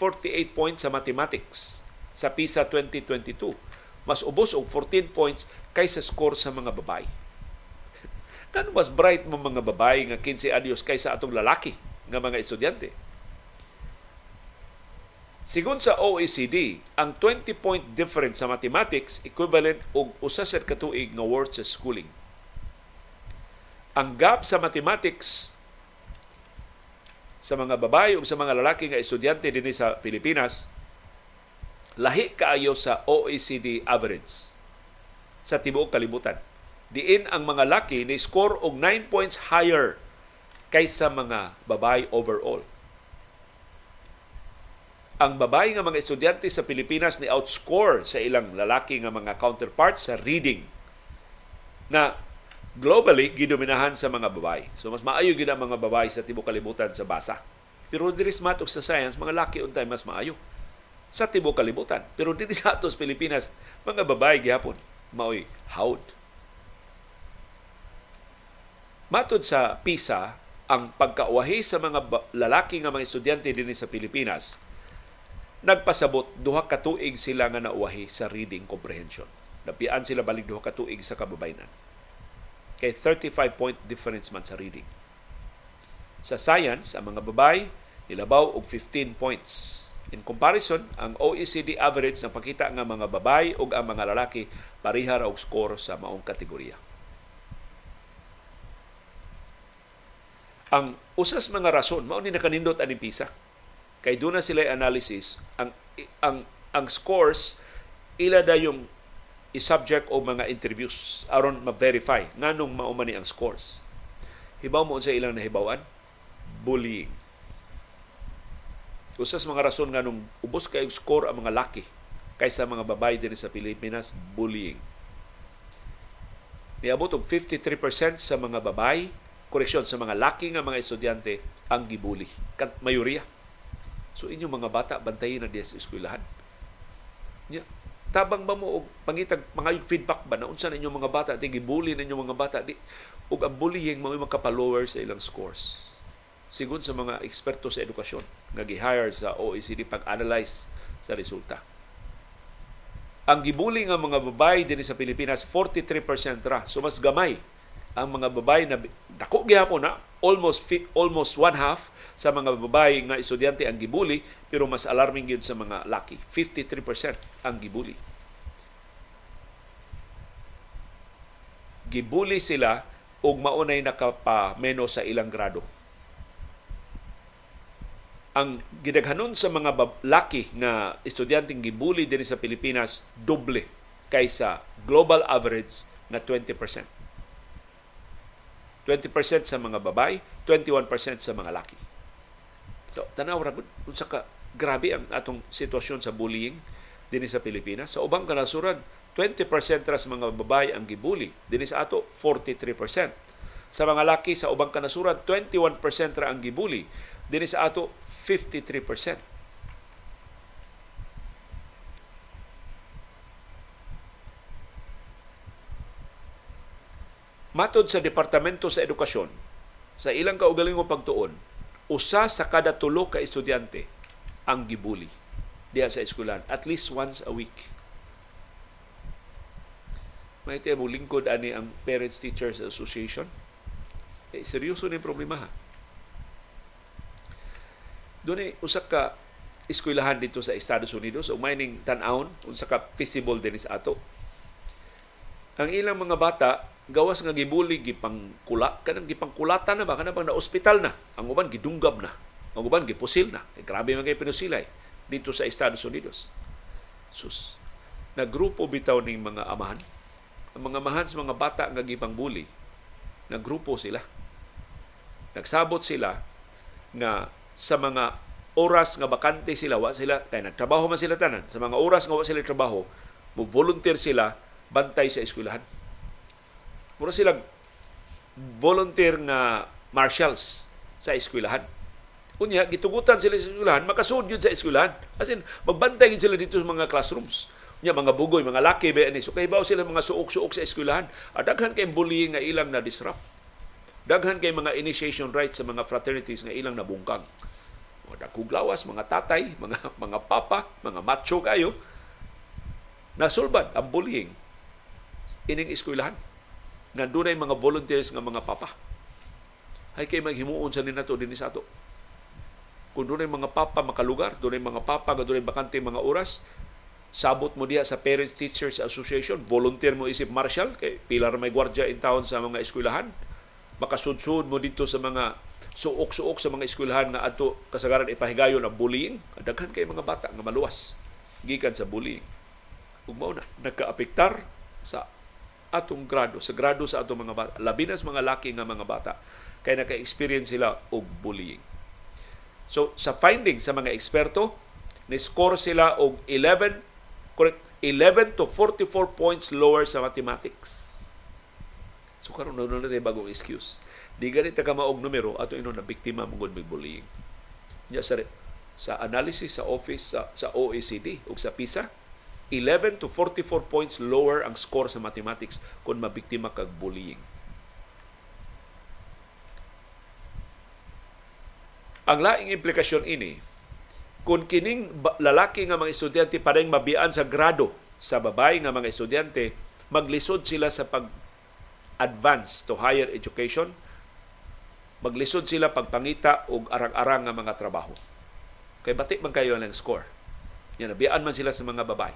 points sa mathematics sa PISA 2022 mas ubos og 14 points kaysa score sa mga babae. Kano mas bright mo mga babae nga 15 anyos kaysa atong lalaki nga mga estudyante? Sigon sa OECD, ang 20 point difference sa mathematics equivalent og usa sa katuig nga worth sa schooling. Ang gap sa mathematics sa mga babae ug sa mga lalaki nga estudyante dinhi sa Pilipinas lahi kaayo sa OECD average sa tibuok kalibutan. Diin ang mga laki ni score og 9 points higher kaysa mga babae overall. Ang babae nga mga estudyante sa Pilipinas ni outscore sa ilang lalaki nga mga counterparts sa reading na globally gidominahan sa mga babae. So mas maayo gid ang mga babae sa tibuok kalibutan sa basa. Pero diri matok sa science, mga laki untay mas maayo sa tibuok kalibutan. Pero dito sa atos Pilipinas, mga babae gihapon maoy hawd. Matod sa PISA, ang pagkauwahi sa mga lalaki nga mga estudyante dinhi sa Pilipinas nagpasabot duha ka tuig sila nga nauwahi sa reading comprehension. Napian sila balik duha ka tuig sa kababaynan. kay 35 point difference man sa reading. Sa science, ang mga babay nilabaw og 15 points. In comparison, ang OECD average ng pakita nga mga babay ug ang mga lalaki pareha og score sa maong kategorya. Ang usas mga rason mao ni nakanindot ani PISA. Kay doon na sila analysis ang ang ang scores ila da yung i-subject o mga interviews aron ma-verify nganong mao man ang scores. Hibaw mo sa ilang nahibawan? Bullying Usas mga rason nga nung ubos kay score ang mga laki kaysa mga babae din sa Pilipinas, bullying. Niabot og 53% sa mga babae, koreksyon, sa mga laki nga mga estudyante ang gibuli. Kan mayoriya. So inyong mga bata, bantayin na diya sa eskwelahan. Yeah. Tabang ba mo og pangitag mga feedback ba na unsa inyong mga bata di gibuli na inyong mga bata di ug ang bullying mao makapalower sa ilang scores sigon sa mga eksperto sa edukasyon nga gi-hire sa OECD pag-analyze sa resulta. Ang gibuli nga mga babae din sa Pilipinas 43% ra. So mas gamay ang mga babae na dako gyapon na almost almost one half sa mga babae nga estudyante ang gibuli pero mas alarming gyud sa mga laki. 53% ang gibuli. Gibuli sila ug maunay nakapameno sa ilang grado ang gidaghanon sa mga laki nga estudyanteng gibuli dinhi sa Pilipinas doble kaysa global average na 20%. 20% sa mga babay, 21% sa mga laki. So, tanaw ra gud unsa ka grabe ang atong sitwasyon sa bullying dinhi sa Pilipinas. Sa ubang kanasuran, 20% ra sa mga babay ang gibuli. Dinhi sa ato 43%. Sa mga laki sa ubang kanasuran, 21% ra ang gibuli. Dinhi sa ato 53%. Matod sa Departamento sa Edukasyon, sa ilang kaugalingong pagtuon, usa sa kada tulo ka estudyante ang gibuli diya sa eskwelahan at least once a week. May mo lingkod ani ang Parents Teachers Association. Eh, seryoso ni problema ha doon ay usak ka eskwelahan dito sa Estados Unidos. O may ning tan-awon unsa ka feasible din sa ato. Ang ilang mga bata gawas nga gibuli gipang kula kanang gipangkulatan na ba? Kanang na ospital na? Ang uban gidunggab na. Ang uban gipusil na. E, grabe man kay pinusilay dito sa Estados Unidos. Sus. Na grupo bitaw ning mga amahan. Ang mga amahan sa mga bata nga gipangbuli na grupo sila. Nagsabot sila nga sa mga oras nga bakante sila wa sila kay nagtrabaho man sila tanan sa mga oras nga wa sila trabaho mo volunteer sila bantay sa eskwelahan. Mura sila volunteer nga marshals sa eskwelahan. Unya gitugutan sila sa eskwelahan makasud sa eskwelahan. As in magbantay sila dito sa mga classrooms. Nya mga bugoy mga laki ba ani so kay sila mga suok-suok sa eskwelahan. Adaghan kay bullying nga ilang na disrupt daghan kay mga initiation rights sa mga fraternities nga ilang nabungkag mga dakuglawas, mga tatay, mga mga papa, mga macho kayo, nasulbad ang bullying ining eskwelahan. Nga dunay mga volunteers nga mga papa. Hay kay maghimuon sa ninato din sa ato. Kung dunay mga papa makalugar, dunay mga papa nga dunay bakante mga oras, sabot mo diya sa Parents Teachers Association, volunteer mo isip marshal, kay pilar may gwardya in town sa mga eskwelahan, makasudsud mo dito sa mga suok-suok sa mga eskwelahan nga ato kasagaran ipahigayon ang bullying. Daghan kay mga bata nga maluwas gikan sa bullying. Ug mao na nagkaapektar sa atong grado, sa grado sa atong mga bata. Labi na mga laki nga mga bata kay naka-experience sila og bullying. So sa findings sa mga eksperto, ni-score sila og 11 correct 11 to 44 points lower sa mathematics. So karon na na bagong excuse Di ganit ka maog numero ato ino na biktima mong mig bullying. Nya sa sa analysis sa office sa, sa OECD ug sa PISA 11 to 44 points lower ang score sa mathematics kung mabiktima kag bullying. Ang laing implikasyon ini, kung kining lalaki nga mga estudyante padayong mabian sa grado sa babae nga mga estudyante, maglisod sila sa pag advance to higher education, maglisod sila pagpangita og arang-arang nga mga trabaho. Kay bati man kayo ang score. Yan, nabiyaan man sila sa mga babae.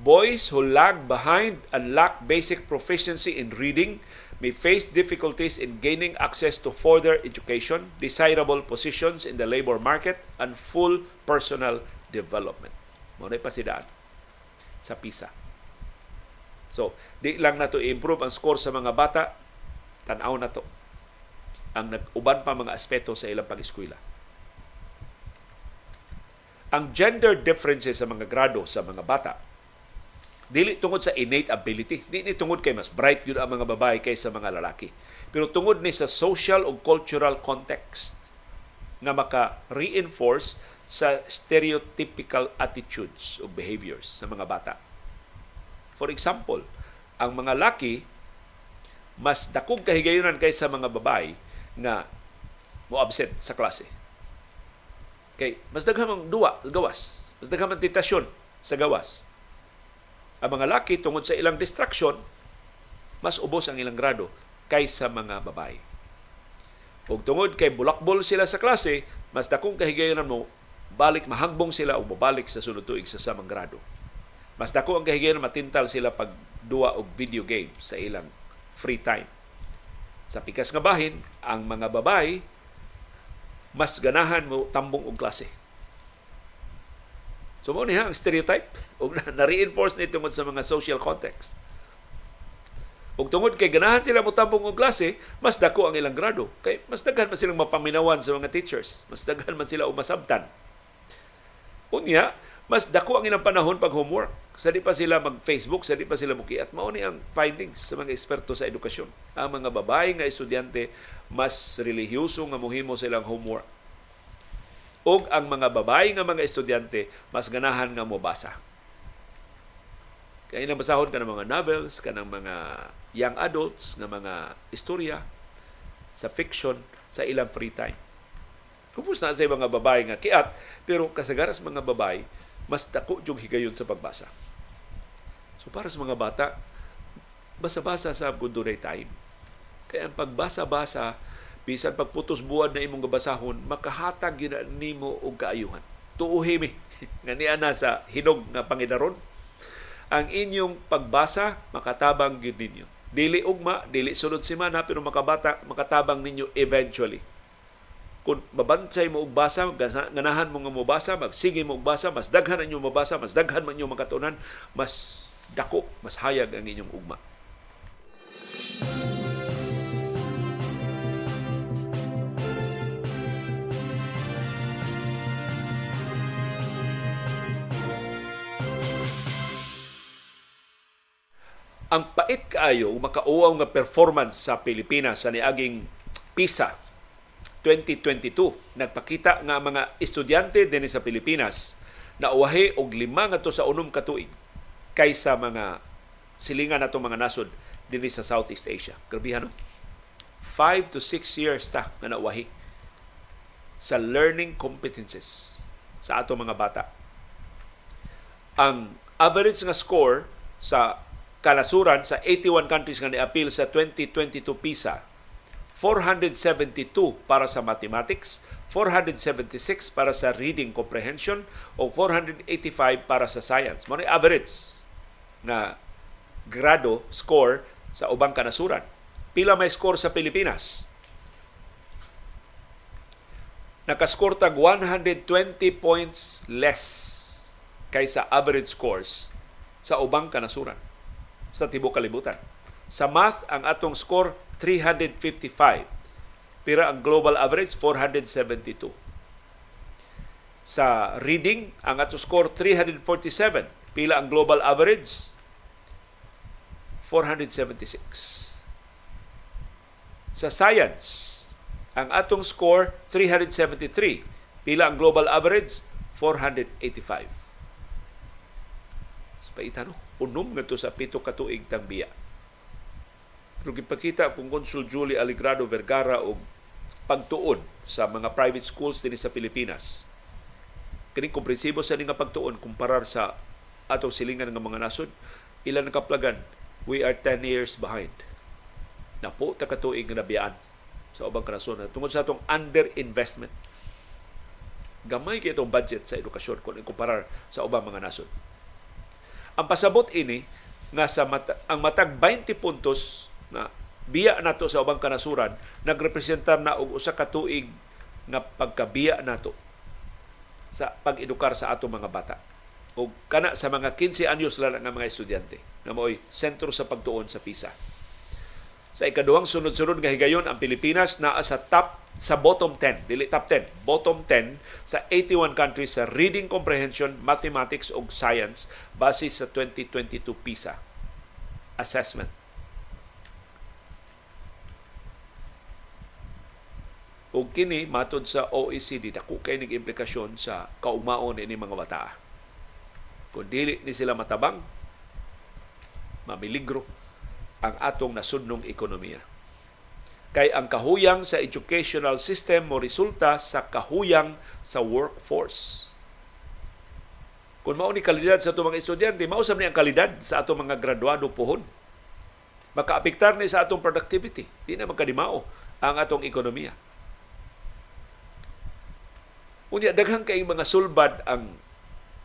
Boys who lag behind and lack basic proficiency in reading may face difficulties in gaining access to further education, desirable positions in the labor market, and full personal development. Muna pasidaan sa PISA. So, di lang na to improve ang score sa mga bata, tanaw na to. Ang nag-uban pa mga aspeto sa ilang pag-eskwela. Ang gender differences sa mga grado sa mga bata dili tungod sa innate ability di ni tungod kay mas bright gyud ang mga babae kaysa mga lalaki. Pero tungod ni sa social o cultural context nga maka reinforce sa stereotypical attitudes o behaviors sa mga bata for example ang mga laki mas dakog kahigayonan kaysa mga babae nga mo absent sa klase kay mas daghan mang duwa gawas mas daghan man titasyon sa gawas ang mga laki tungod sa ilang distraction, mas ubos ang ilang grado kaysa mga babae. Ug tungod kay bulakbol sila sa klase, mas dakong kahigayonan mo balik mahagbong sila o mabalik sa sunod tuig sa samang grado. Mas dako ang kahigayonan matintal sila pag duwa og video game sa ilang free time. Sa pikas nga bahin, ang mga babae mas ganahan mo tambong og klase So mo ang stereotype ug na-reinforce na tungod sa mga social context. Ug tungod kay ganahan sila mo tambong og klase, mas dako ang ilang grado. Kay mas daghan man silang mapaminawan sa mga teachers, mas daghan man sila og masabtan. Unya, mas dako ang ilang panahon pag homework. Sa di pa sila mag-Facebook, sa di pa sila mukiat. Mao ni ang findings sa mga eksperto sa edukasyon. Ang mga babae nga estudyante mas relihiyoso nga mohimo silang homework ug ang mga babae nga mga estudyante mas ganahan nga mobasa. Kaya nabasahon ka ng mga novels, ka ng mga young adults nga mga istorya sa fiction sa ilang free time. Kupos na sa mga babae nga kiat, pero kasagaras mga babae, mas dako jug higayon sa pagbasa. So para sa mga bata, basa-basa sa good time. Kaya ang pagbasa-basa bisan pagputos buwan na imong gabasahon makahatag gyud nimo og kaayuhan tuuhi mi nga niya na sa hinog nga pangidaron ang inyong pagbasa makatabang gyud ninyo dili ugma dili sunod semana pero makabata makatabang ninyo eventually kung mabansay mo og basa ganahan mo nga mobasa magsige mo og basa mas daghan ang inyong mabasa mas daghan man inyong makatunan mas dako mas hayag ang inyong ugma. Ang pait kaayo makauaw nga performance sa Pilipinas sa niaging PISA 2022 nagpakita nga mga estudyante dinhi sa Pilipinas na uwahi og lima nga to sa unom ka tuig kaysa mga silingan nato mga nasod dinhi sa Southeast Asia. Grabe no? 5 to 6 years ta nga nauwahi sa learning competences sa ato mga bata. Ang average nga score sa kanasuran sa 81 countries nga ni-appeal sa 2022 PISA. 472 para sa mathematics, 476 para sa reading comprehension o 485 para sa science. Mo average na grado score sa ubang kanasuran. Pila may score sa Pilipinas? Nakascore tag 120 points less kaysa average scores sa ubang kanasuran sa tibok kalibutan. Sa math, ang atong score 355. Pira ang global average 472. Sa reading, ang atong score 347. Pila ang global average 476. Sa science, ang atong score 373. Pila ang global average 485. Sa paita no? unom nga sa pito katuig tangbiya. Pero gipakita kung Consul Julie Aligrado Vergara og pagtuon sa mga private schools dinhi sa Pilipinas. Kini komprensibo sa nga pagtuon kumparar sa atong silingan nga mga nasod ilan nakaplagan, we are 10 years behind. Napo ta katuig nga nabiyaan sa ubang kanasunan tungod sa atong underinvestment. Gamay kay itong budget sa edukasyon kung ikumparar sa ubang mga nasod. Ang pasabot ini nga sa mata, ang matag 20 puntos na biya nato sa ubang kanasuran nagrepresentar na og usa ka tuig nga pagkabiya nato sa pag-edukar sa atong mga bata o kana sa mga 15 anyos lang nga mga estudyante nga mo'y sentro sa pagtuon sa PISA. Sa ikaduhang sunod-sunod nga higayon ang Pilipinas naa sa top sa bottom 10, dili top 10, bottom 10 sa 81 countries sa reading comprehension, mathematics ug science base sa 2022 PISA assessment. Ug kini matod sa OECD dako kay nig implikasyon sa kaugmaon ini mga bata. Kung dili ni sila matabang, mamiligro ang atong nasudnong ekonomiya. Kay ang kahuyang sa educational system mo resulta sa kahuyang sa workforce. Kung mao ni kalidad sa atong mga estudyante, mao ni ang kalidad sa atong mga graduado pohon. Makaapektar ni sa atong productivity. Di na magkadimao ang atong ekonomiya Unya daghang kay mga sulbad ang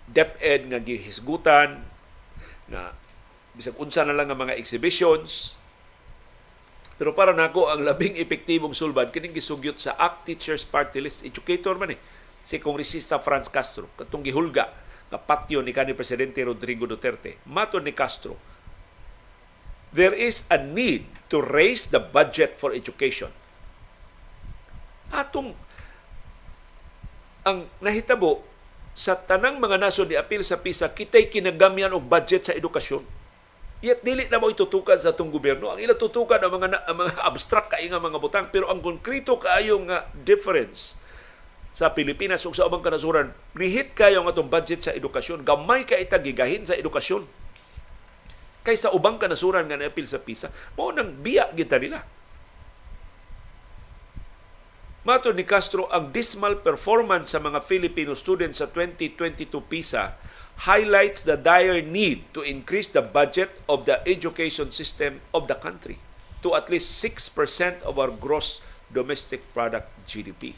DepEd nga gihisgutan na bisag unsa na lang ang mga exhibitions. Pero para nako ang labing epektibong sulbad kining gisugyot sa ACT Teachers Party List educator man eh si Kongresista Franz Castro. Katong gihulga nga patio ni kanhi presidente Rodrigo Duterte mato ni Castro there is a need to raise the budget for education. Atong ang nahitabo sa tanang mga nasod ni apil sa PISA kitay kinagamyan og budget sa edukasyon. Yet dili na mo itutukan sa atong gobyerno. Ang ila tutukan ang mga ang mga abstract kay mga butang pero ang konkreto kaayo nga difference sa Pilipinas ug sa ubang kanasuran nihit kayo ang atong budget sa edukasyon. Gamay kay itagigahin sa edukasyon. Kay sa ubang kanasuran nga naapil sa PISA, mao nang biya kita nila Mato ni Castro, ang dismal performance sa mga Filipino students sa 2022 PISA highlights the dire need to increase the budget of the education system of the country to at least 6% of our gross domestic product GDP.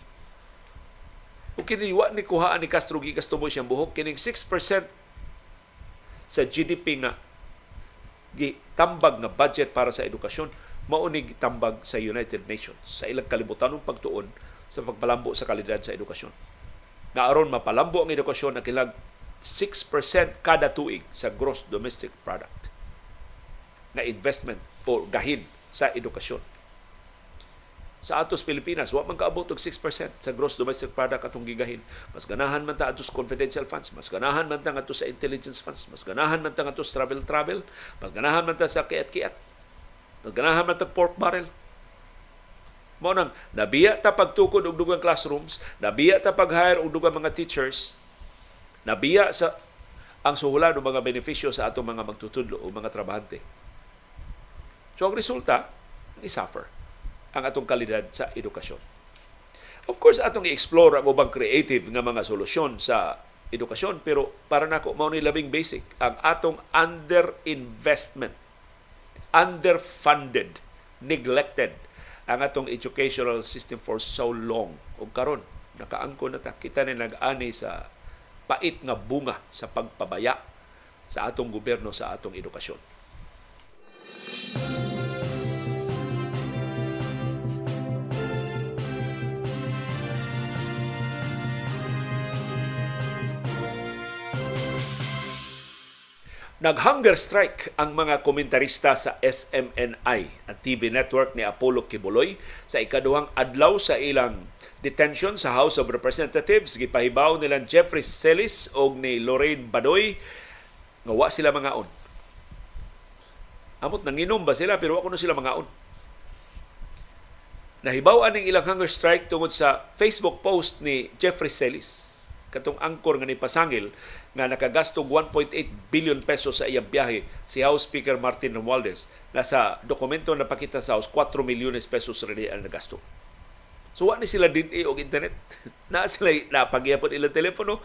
O kiniwa ni kuhaan ni Castro gigas tumo siyang buhok kining 6% sa GDP nga gitambag nga budget para sa edukasyon maunig tambag sa United Nations sa ilang kalibutanong pagtuon sa pagpalambo sa kalidad sa edukasyon. Na aron mapalambo ang edukasyon na kilag 6% kada tuig sa gross domestic product na investment o gahin sa edukasyon. Sa atos Pilipinas, wa man kaabot og 6% sa gross domestic product atong gigahin. Mas ganahan man ta atos confidential funds, mas ganahan man ta atos sa intelligence funds, mas ganahan man ta atos travel travel, mas ganahan man ta sa kiat-kiat Naganahan man tag pork barrel. Mo nang nabiya ta pagtukod og dugang classrooms, nabiya ta pag-hire og dugang mga teachers, nabiya sa ang suhulan ng mga benepisyo sa atong mga magtutudlo o mga trabahante. So ang resulta, ni suffer ang atong kalidad sa edukasyon. Of course, atong i-explore ang ubang creative nga mga solusyon sa edukasyon, pero para nako mao ni labing basic ang atong underinvestment underfunded, neglected ang atong educational system for so long. O karon nakaangko na ta kita ni nag-ani sa pait nga bunga sa pagpabaya sa atong gobyerno sa atong edukasyon. Nag-hunger strike ang mga komentarista sa SMNI, ang TV network ni Apollo Kibuloy, sa ikaduhang adlaw sa ilang detention sa House of Representatives. Gipahibaw nilang Jeffrey Celis o ni Lorraine Badoy nga wa sila mga on. Amot nanginom ba sila pero wa kuno sila mga on. Nahibaw aning ilang hunger strike tungod sa Facebook post ni Jeffrey Celis katong angkor nga ni pasangil nga nakagastong 1.8 billion pesos sa iyang biyahe si House Speaker Martin Romualdez na sa dokumento na pakita sa House 4 milyones pesos rin ang nagasto. So wa ni sila din og internet. na sila napagihapon ilang telepono,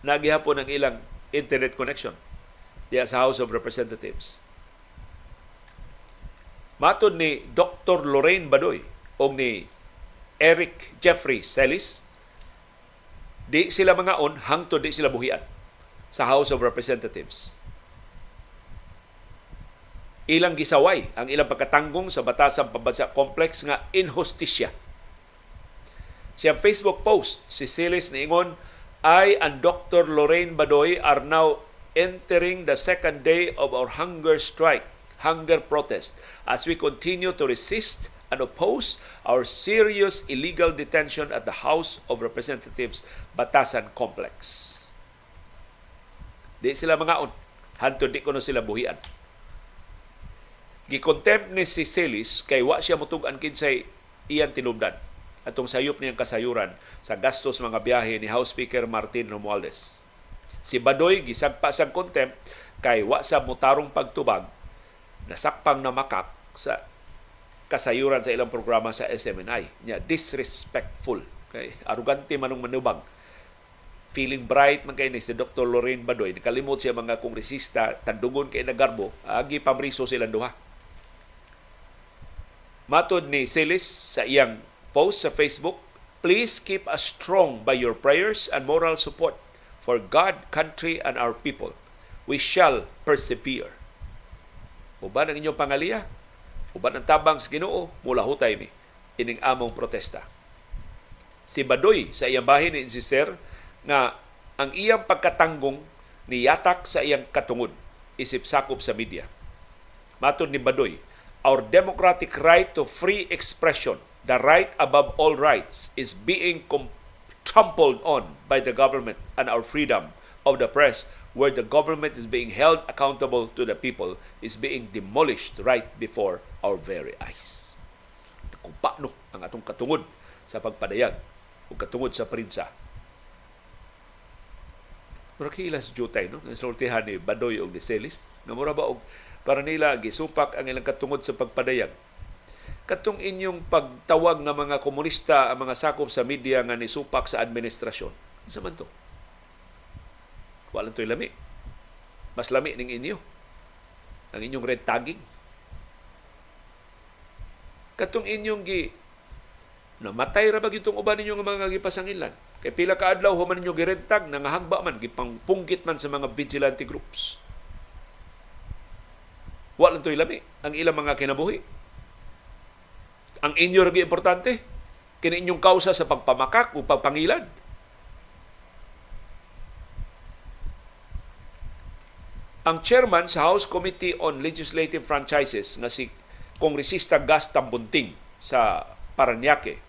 nagihapon ang ilang internet connection. diya sa House of Representatives. Matod ni Dr. Lorraine Badoy o ni Eric Jeffrey Celis, di sila mga on hangtod di sila buhian sa House of Representatives. Ilang gisaway ang ilang pagkatanggong sa batasang pambansa complex nga inhustisya. Siyang Facebook post, si Silis niingon, I and Dr. Lorraine Badoy are now entering the second day of our hunger strike, hunger protest, as we continue to resist and oppose our serious illegal detention at the House of Representatives Batasan Complex. Di sila mga on. Hantod di ko na sila buhian. Gikontempt ni si Celis kay wa siya mutugan kinsay iyan tinubdan atong sayop niyang kasayuran sa gastos mga biyahe ni House Speaker Martin Romualdez. Si Badoy gisagpa sa contempt kay wa sa mutarong pagtubag nasakpang na makak sa kasayuran sa ilang programa sa SMNI. Nya disrespectful kay arugante manong manubag feeling bright man kay ni si Dr. Lorraine Badoy nakalimot siya mga kongresista tandugon kay nagarbo agi pamriso silang duha Matod ni Silis sa iyang post sa Facebook Please keep us strong by your prayers and moral support for God, country, and our people. We shall persevere. Uban ang inyong pangaliya, uban ang tabang sa ginoo, mula hutay mi, ining among protesta. Si Badoy sa iyang bahin ni insister nga ang iyang pagkatanggong niyatak sa iyang katungod isip sakop sa media. Matod ni Badoy, our democratic right to free expression, the right above all rights, is being com- trampled on by the government and our freedom of the press where the government is being held accountable to the people is being demolished right before our very eyes. Kung paano ang atong katungod sa pagpadayag o katungod sa prinsa Mura kilas jutay, no? Nasultihan ni Badoy o ni Celis. Nga mura ba og para nila gisupak ang ilang katungod sa pagpadayag. Katong inyong pagtawag nga mga komunista ang mga sakop sa media nga nisupak sa administrasyon. Sa man to? Walang to'y lami. Mas lami ning inyo. Ang inyong red tagging. Katong inyong gi namatay ra ba gitong uban ninyo nga mga gipasangilan Kay pila ka adlaw human ninyo girentag nangahagba man gipangpunggit man sa mga vigilante groups. Wa lang to'y lami ang ilang mga kinabuhi. Ang inyo rin importante, kini inyong kausa sa pagpamakak o pagpangilan. Ang chairman sa House Committee on Legislative Franchises nga si Kongresista Gas Tambunting sa Paranaque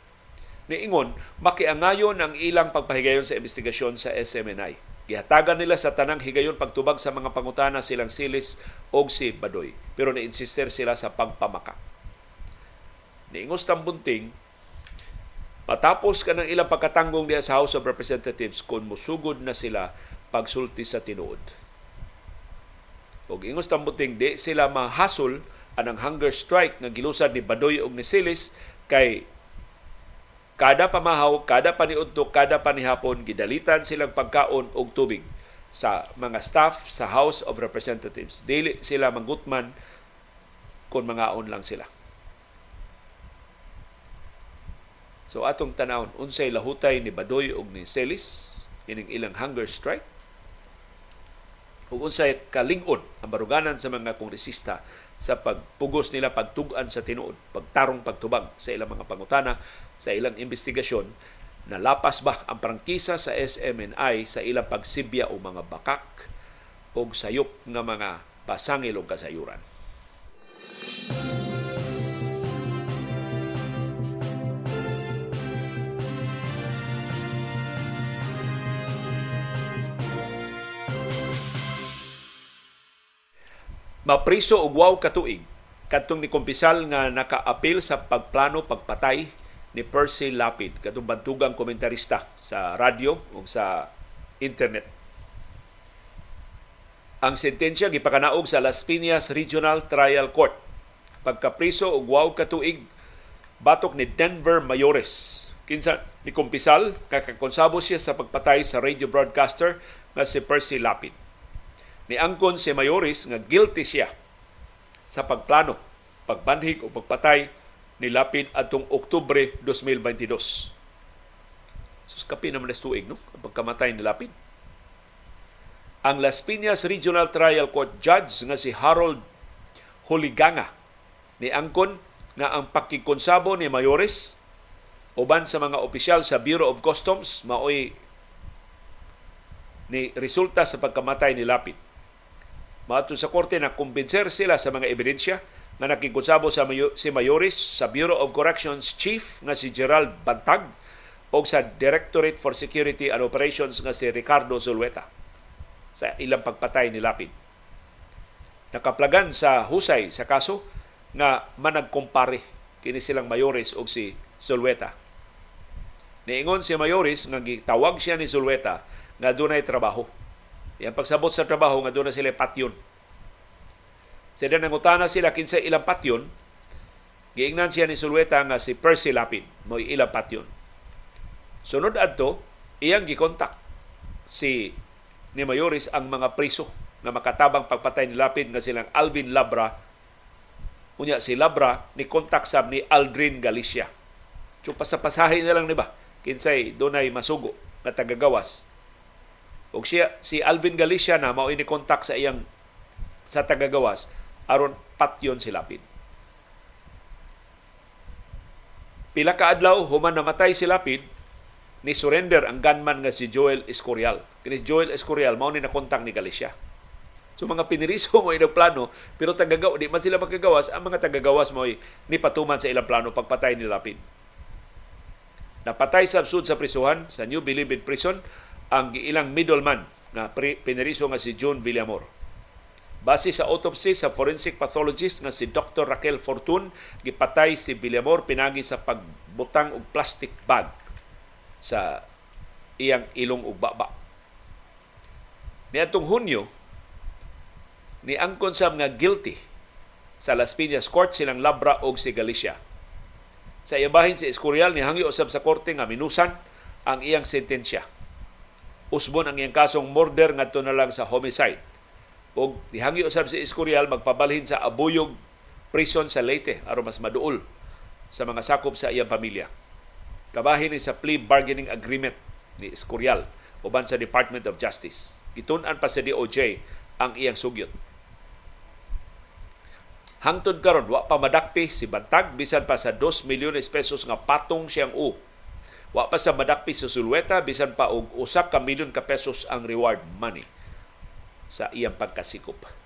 niingon makiangayon ang ilang pagpahigayon sa investigasyon sa SMNI. Gihatagan nila sa tanang higayon pagtubag sa mga pangutana silang Silis o si Badoy. Pero na-insister sila sa pagpamaka. Niingos tambunting, matapos ka ng ilang pagkatanggong niya sa House of Representatives kung musugod na sila pagsulti sa tinuod. O ingos tambunting, di sila mahasol anang hunger strike nga gilusad ni Badoy o ni Silis kay kada pamahaw, kada paniudto, kada panihapon gidalitan silang pagkaon og tubig sa mga staff sa House of Representatives. Dili sila manggutman kung mga on lang sila. So atong tanawon unsay lahutay ni Badoy og ni Celis ining ilang hunger strike ug unsay kalingod ang baruganan sa mga kongresista sa pagpugos nila pagtugan sa tinuod, pagtarong pagtubag sa ilang mga pangutana sa ilang investigasyon na lapas ba ang prangkisa sa SMNI sa ilang pagsibya o mga bakak o sayop ng mga pasangil o kasayuran. Mapriso og wow katuig kadtong ni kumpisal nga naka-apil sa pagplano pagpatay ni Percy Lapid, katong bantugang komentarista sa radyo o sa internet. Ang sentensya gipakanaog sa Las Piñas Regional Trial Court. Pagkapriso og wow katuig batok ni Denver Mayores. Kinsa ni kumpisal kakakonsabo siya sa pagpatay sa radio broadcaster nga si Percy Lapid. Ni angkon si Mayoris nga guilty siya sa pagplano, pagbanhig o pagpatay ni Lapid atong Oktubre 2022. Sus kapi naman na tuig, no? Pagkamatay ni Lapid. Ang Las Piñas Regional Trial Court Judge nga si Harold Huliganga ni angkon nga ang pakikonsabo ni Mayores uban sa mga opisyal sa Bureau of Customs maoy ni resulta sa pagkamatay ni Lapid. Maato sa korte na kumbinser sila sa mga ebidensya nga nakikonsabo sa si Mayores sa Bureau of Corrections Chief nga si Gerald Bantag o sa Directorate for Security and Operations nga si Ricardo Zulueta sa ilang pagpatay ni Lapid. Nakaplagan sa husay sa kaso nga managkumpare kini silang Mayores o si Zulueta. Niingon si Mayores nga gitawag siya ni Zulueta nga dunay trabaho. Yang pagsabot sa trabaho nga dunay sila patyon. Sila nangutana sila kinsa ilang patyon, giingnan siya ni Zulueta nga si Percy Lapid mo ilang patyon. Sunod adto, iyang gikontak si ni Mayores ang mga priso na makatabang pagpatay ni Lapid nga silang Alvin Labra unya si Labra ni kontak sab ni Aldrin Galicia. So pasapasahin na lang ni ba kinsay dunay masugo nga tagagawas. Og siya si Alvin Galicia na mao ini kontak sa iyang sa tagagawas aron patyon si Lapid. Pila ka adlaw human namatay si Lapid ni surrender ang gunman nga si Joel Escorial. Kini Joel Escorial mao ni nakontak ni Galicia. So mga piniriso mo ilang plano pero tagagaw di man sila magkagawas ang mga tagagawas mo ni patuman sa ilang plano pagpatay ni Lapid. Napatay sa sud sa prisuhan sa New Bilibid Prison ang ilang middleman na piniriso nga si John Villamor. Base sa autopsy sa forensic pathologist nga si Dr. Raquel Fortun, gipatay si Villamor pinagi sa pagbutang og plastic bag sa iyang ilong ug baba. Niadtong Hunyo, ni angkon sab nga guilty sa Las Piñas Court silang Labra og si Galicia. Sa iyang bahin si Escorial ni hangi usab sa korte nga minusan ang iyang sentensya. Usbon ang iyang kasong murder ngadto na lang sa homicide. Og nihangi usab si Escorial magpabalhin sa abuyog prison sa Leyte aron mas maduol sa mga sakop sa iyang pamilya. Kabahin ni sa plea bargaining agreement ni Escorial uban sa Department of Justice. Gitun-an pa sa DOJ ang iyang sugyot. Hangtod karon wa pa madakpi si Bantag bisan pa sa 2 milyones pesos nga patong siyang u. Wa pa sa madakpi sa Sulweta bisan pa og usa ka milyon ka pesos ang reward money sa iyang pagkasikop.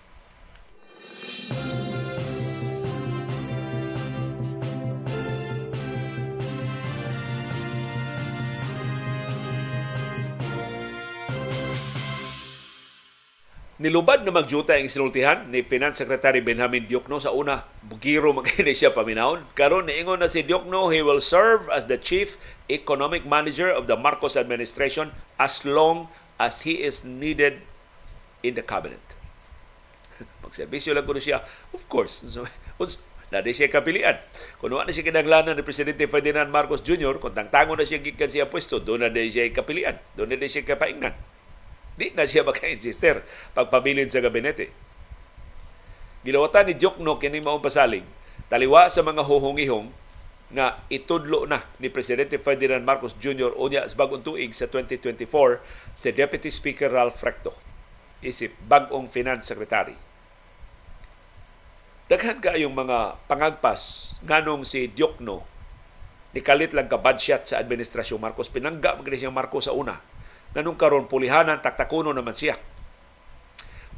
Nilubad na magjuta ang sinultihan ni Finance Secretary Benjamin Diokno sa una, bugiro magkini siya paminahon. Karon niingon na si Diokno, he will serve as the Chief Economic Manager of the Marcos administration as long as he is needed in the cabinet. Magserbisyo lang kuno siya. Of course. na di siya kapilian. Kung wala na siya kinaglanan ni Presidente Ferdinand Marcos Jr., kung tangtango na siya gikan siya pwesto, doon na di siya kapilian. Doon na di siya kapaingnan. Di na siya maka-insister pagpabilin sa gabinete. Gilawatan ni Jokno kini maong pasaling, taliwa sa mga huhungihong nga itudlo na ni Presidente Ferdinand Marcos Jr. unya sa bagong tuig sa 2024 si Deputy Speaker Ralph Recto isip bagong Finance Secretary. Daghan kayong mga pangagpas nganong si Diokno nikalit lang ka budget sa administrasyon Marcos pinangga magani siya Marcos sa una nganong karon pulihanan taktakuno naman siya.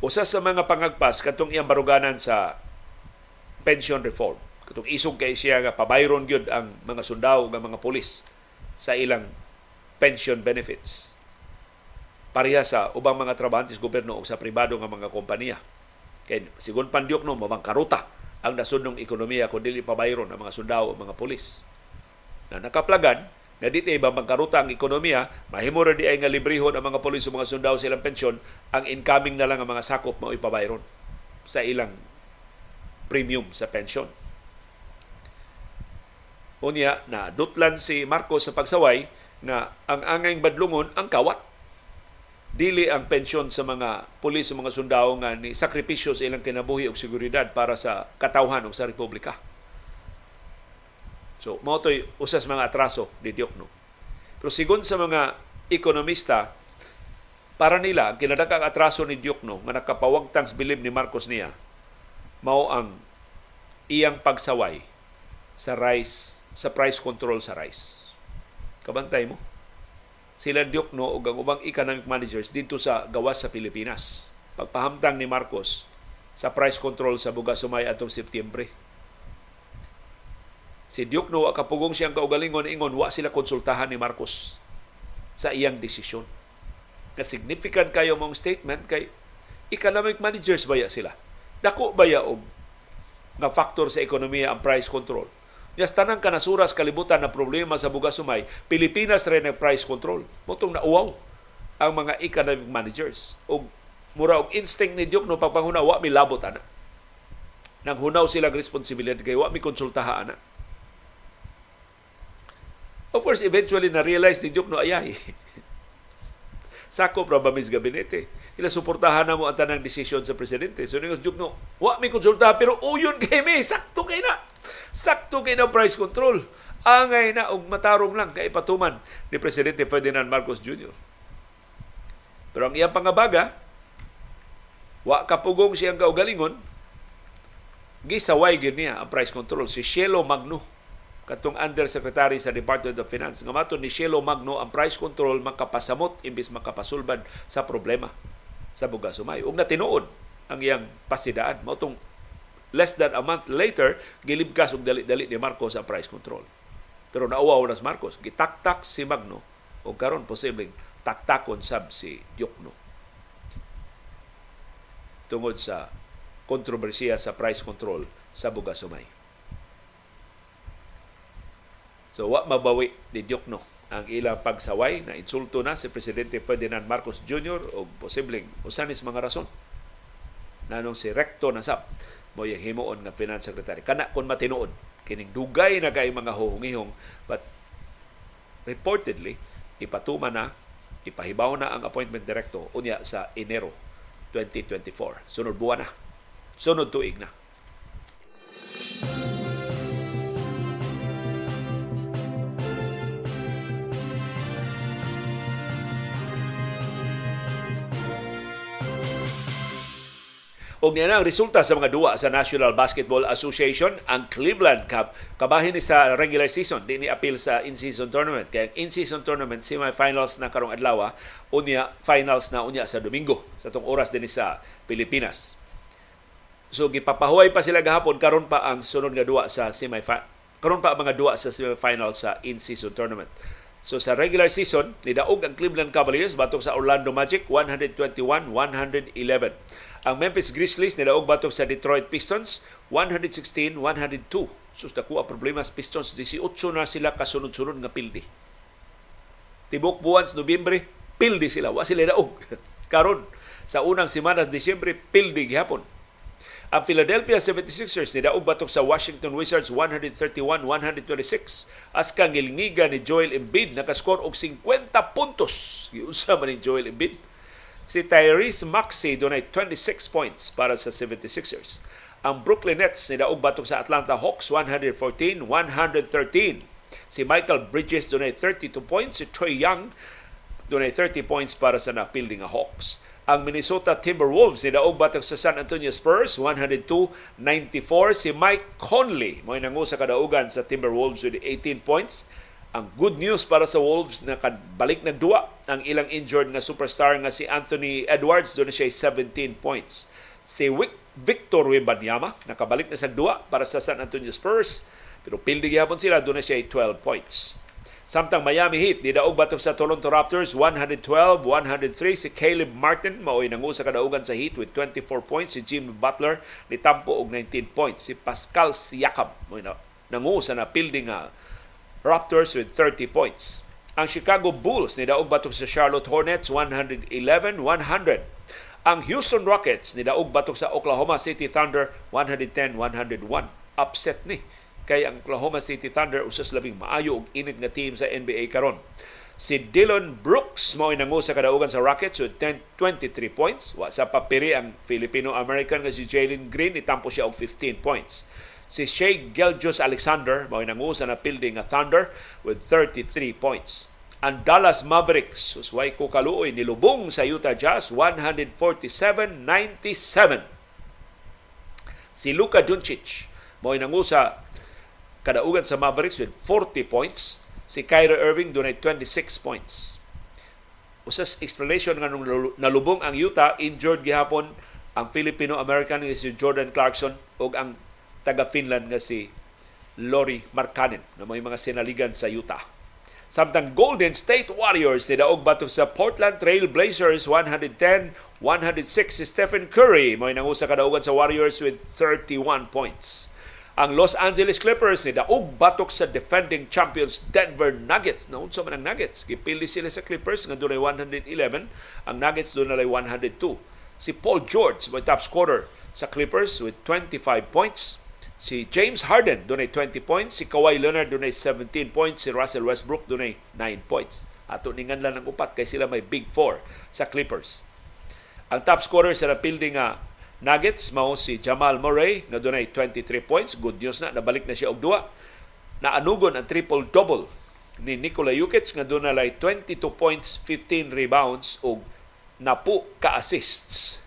Usa sa mga pangagpas katong iyang baruganan sa pension reform. Katong isog kay siya nga pabayron gyud ang mga sundao nga mga pulis sa ilang pension benefits. Pareha sa ubang mga trabahantes gobyerno o sa pribado nga mga kompanya. Kay sigon pandiok no mabangkaruta ang nasudnong ekonomiya kung dili pabayron ang mga sundao o mga pulis. Na nakaplagan na di ba magkaruta ang ekonomiya, mahimo ra di ay nga librehon ang mga pulis o mga sundao sa ilang pensyon, ang incoming na lang ang mga sakop mao ipabayron sa ilang premium sa pensyon. Unya na dutlan si Marcos sa pagsaway na ang angay badlungon ang kawat. Dili ang pensyon sa mga pulis sa mga sundao nga ni sakripisyo sa ilang kinabuhi og seguridad para sa katawhan og sa republika. So, mao to'y usas mga atraso ni Diokno. Pero sigon sa mga ekonomista, para nila, ang kinadakang atraso ni Diokno nga nakapawagtang sa bilib ni Marcos niya, mao ang iyang pagsaway sa rice, sa price control sa rice. Kabantay mo? Sila Diokno o ang ubang economic managers dito sa gawas sa Pilipinas. Pagpahamtang ni Marcos sa price control sa bugas sumay atong Setyembre Si Diokno wa kapugong siyang kaugalingon ingon wa sila konsultahan ni Marcos sa iyang desisyon. Na significant kayo mong statement kay economic managers baya sila. Dako baya og nga factor sa ekonomiya ang price control. Yas tanang kanasuras kalibutan na problema sa bugas sumay, Pilipinas rin ang price control. Motong nauwaw ang mga economic managers. Og mura og instinct ni Diokno pagpanghuna wa mi labot ana. Nang hunaw sila responsibilidad kay wa mi konsultaha ana Of course, eventually na-realize ni Duke no ayay. Sako pra ba mis gabinete? Ila suportahan na mo ang tanang desisyon sa presidente. So ningon Duke no, wa mi konsulta pero uyon kay mi, sakto kay na. Sakto kay na price control. Angay na og matarong lang kay patuman ni presidente Ferdinand Marcos Jr. Pero ang iyang pangabaga, wa kapugong siyang kaugalingon, gisaway gyud niya ang price control si Shelo Magno katong undersecretary sa Department of Finance. Nga mato ni Shelo Magno ang price control makapasamot imbis makapasulbad sa problema sa bugas sumay ug natinuod ang iyang pasidaan. Mao tong less than a month later gilibkas og dali-dali ni Marcos ang price control. Pero nauwaw na si Marcos. Gitaktak si Magno o karon posibleng taktakon sab si Diokno. Tungod sa kontrobersiya sa price control sa bugas sumay. So wa mabawi ni Diokno ang ilang pagsaway na insulto na si Presidente Ferdinand Marcos Jr. o posibleng usanis mga rason. Nanong si Recto na sab mo yung himuon nga Finance Secretary. Kana kon matinuod, kining dugay na kay mga huhungihong but reportedly ipatuma na ipahibaw na ang appointment directo unya sa Enero 2024. Sunod buwan na. Sunod tuig na. Og niya ang resulta sa mga duwa sa National Basketball Association, ang Cleveland Cup, kabahin ni sa regular season, di ni appeal sa in-season tournament. Kaya in-season tournament, semi-finals na karong adlaw, unya finals na unya sa Domingo, sa tong oras din sa Pilipinas. So gipapahuway pa sila gahapon karon pa ang sunod nga duwa sa semi karon pa ang mga duwa sa semi-final sa in-season tournament. So sa regular season, nidaog ang Cleveland Cavaliers batok sa Orlando Magic 121-111. Ang Memphis Grizzlies nilaog batok sa Detroit Pistons 116-102. Sus kuha problema sa Pistons 18 na sila kasunod-sunod nga pildi. Tibok buwan sa Nobyembre, pildi sila. Wa sila daog. Karon sa unang semana sa Disyembre, pildi gihapon. Ang Philadelphia 76ers nidaog batok sa Washington Wizards 131-126. As kang ni Joel Embiid nakaskor og 50 puntos. Giunsa man ni Joel Embiid Si Tyrese Maxey dunay 26 points para sa 76ers. Ang Brooklyn Nets nidaog batok sa Atlanta Hawks 114-113. Si Michael Bridges dunay 32 points. Si Troy Young dunay 30 points para sa napilding nga Hawks. Ang Minnesota Timberwolves nidaog batok sa San Antonio Spurs 102-94. Si Mike Conley mo nangu sa kadaugan sa Timberwolves with 18 points. Ang good news para sa Wolves na balik nagduwa ang ilang injured nga superstar nga si Anthony Edwards. Doon siya 17 points. Si Victor Wembanyama nakabalik na sa duwa para sa San Antonio Spurs. Pero pildi gyapon sila doon siya 12 points. Samtang Miami Heat nidaog batok sa Toronto Raptors 112-103 si Caleb Martin maoy nangu sa kadaugan sa Heat with 24 points. Si Jimmy Butler ni tampo og 19 points. Si Pascal Siakam mo nangu sa napildi nga Raptors with 30 points. Ang Chicago Bulls nidaog batok sa Charlotte Hornets 111-100. Ang Houston Rockets nidaog batok sa Oklahoma City Thunder 110-101. Upset ni kay ang Oklahoma City Thunder usas labing maayo og init nga team sa NBA karon. Si Dylan Brooks mao nangu sa kadaugan sa Rockets with 10, 23 points. Wa sa papiri ang Filipino-American nga si Jalen Green itampo siya og 15 points. Si Shea Geljus Alexander mao nangu sa napildi nga Thunder with 33 points. Ang Dallas Mavericks usway ko kaluoy nilubong sa Utah Jazz 147-97. Si Luka Doncic mao nangu sa kadaugan sa Mavericks with 40 points Si Kyrie Irving dunay 26 points. Usas explanation nga nung nalubong ang Utah, injured gihapon ang Filipino-American nga si Jordan Clarkson o ang taga-Finland nga si Lori Markkanen na may mga sinaligan sa Utah. Samtang Golden State Warriors ni daog batok sa Portland Trail Blazers 110-106 si Stephen Curry may nangusa kadaugan sa Warriors with 31 points. Ang Los Angeles Clippers ni daog batok sa defending champions Denver Nuggets. Naunsa man ang Nuggets. Gipili sila sa Clippers nga dunay 111, ang Nuggets dunay 102. Si Paul George may top scorer sa Clippers with 25 points. Si James Harden dunay 20 points, si Kawhi Leonard dunay 17 points, si Russell Westbrook dunay 9 points. Ato ningan lang ng upat kay sila may big four sa Clippers. Ang top scorer sa napildi nga Nuggets mao si Jamal Murray nga dunay 23 points. Good news na nabalik na siya og duwa. Naanugon ang triple-double ni Nikola Jokic nga dunay 22 points, 15 rebounds ug napu ka assists.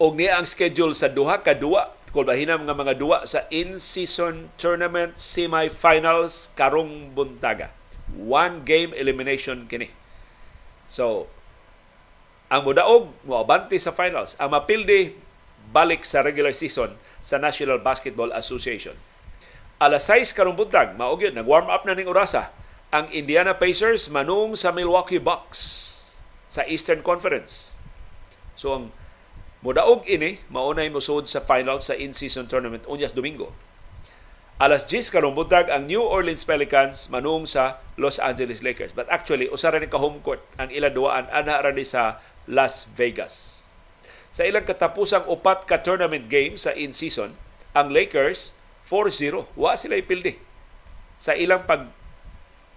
Og niya ang schedule sa duha ka duwa kung bahinam nga mga duwa sa in-season tournament semifinals karong buntaga. One game elimination kini. So, ang mudaog mo abante sa finals. Ang mapildi balik sa regular season sa National Basketball Association. Alas 6 karong buntag, maog yun, nag-warm up na ning orasa ang Indiana Pacers manung sa Milwaukee Bucks sa Eastern Conference. So ang Mudaog ini, maunay musod sa final sa in-season tournament unyas Domingo. Alas 10 karong buntag ang New Orleans Pelicans manung sa Los Angeles Lakers. But actually, usara ni ka home court ang ilang duwaan ana ra sa Las Vegas. Sa ilang katapusang upat ka tournament game sa in-season, ang Lakers 4-0. Wa sila ipildi. Sa ilang pag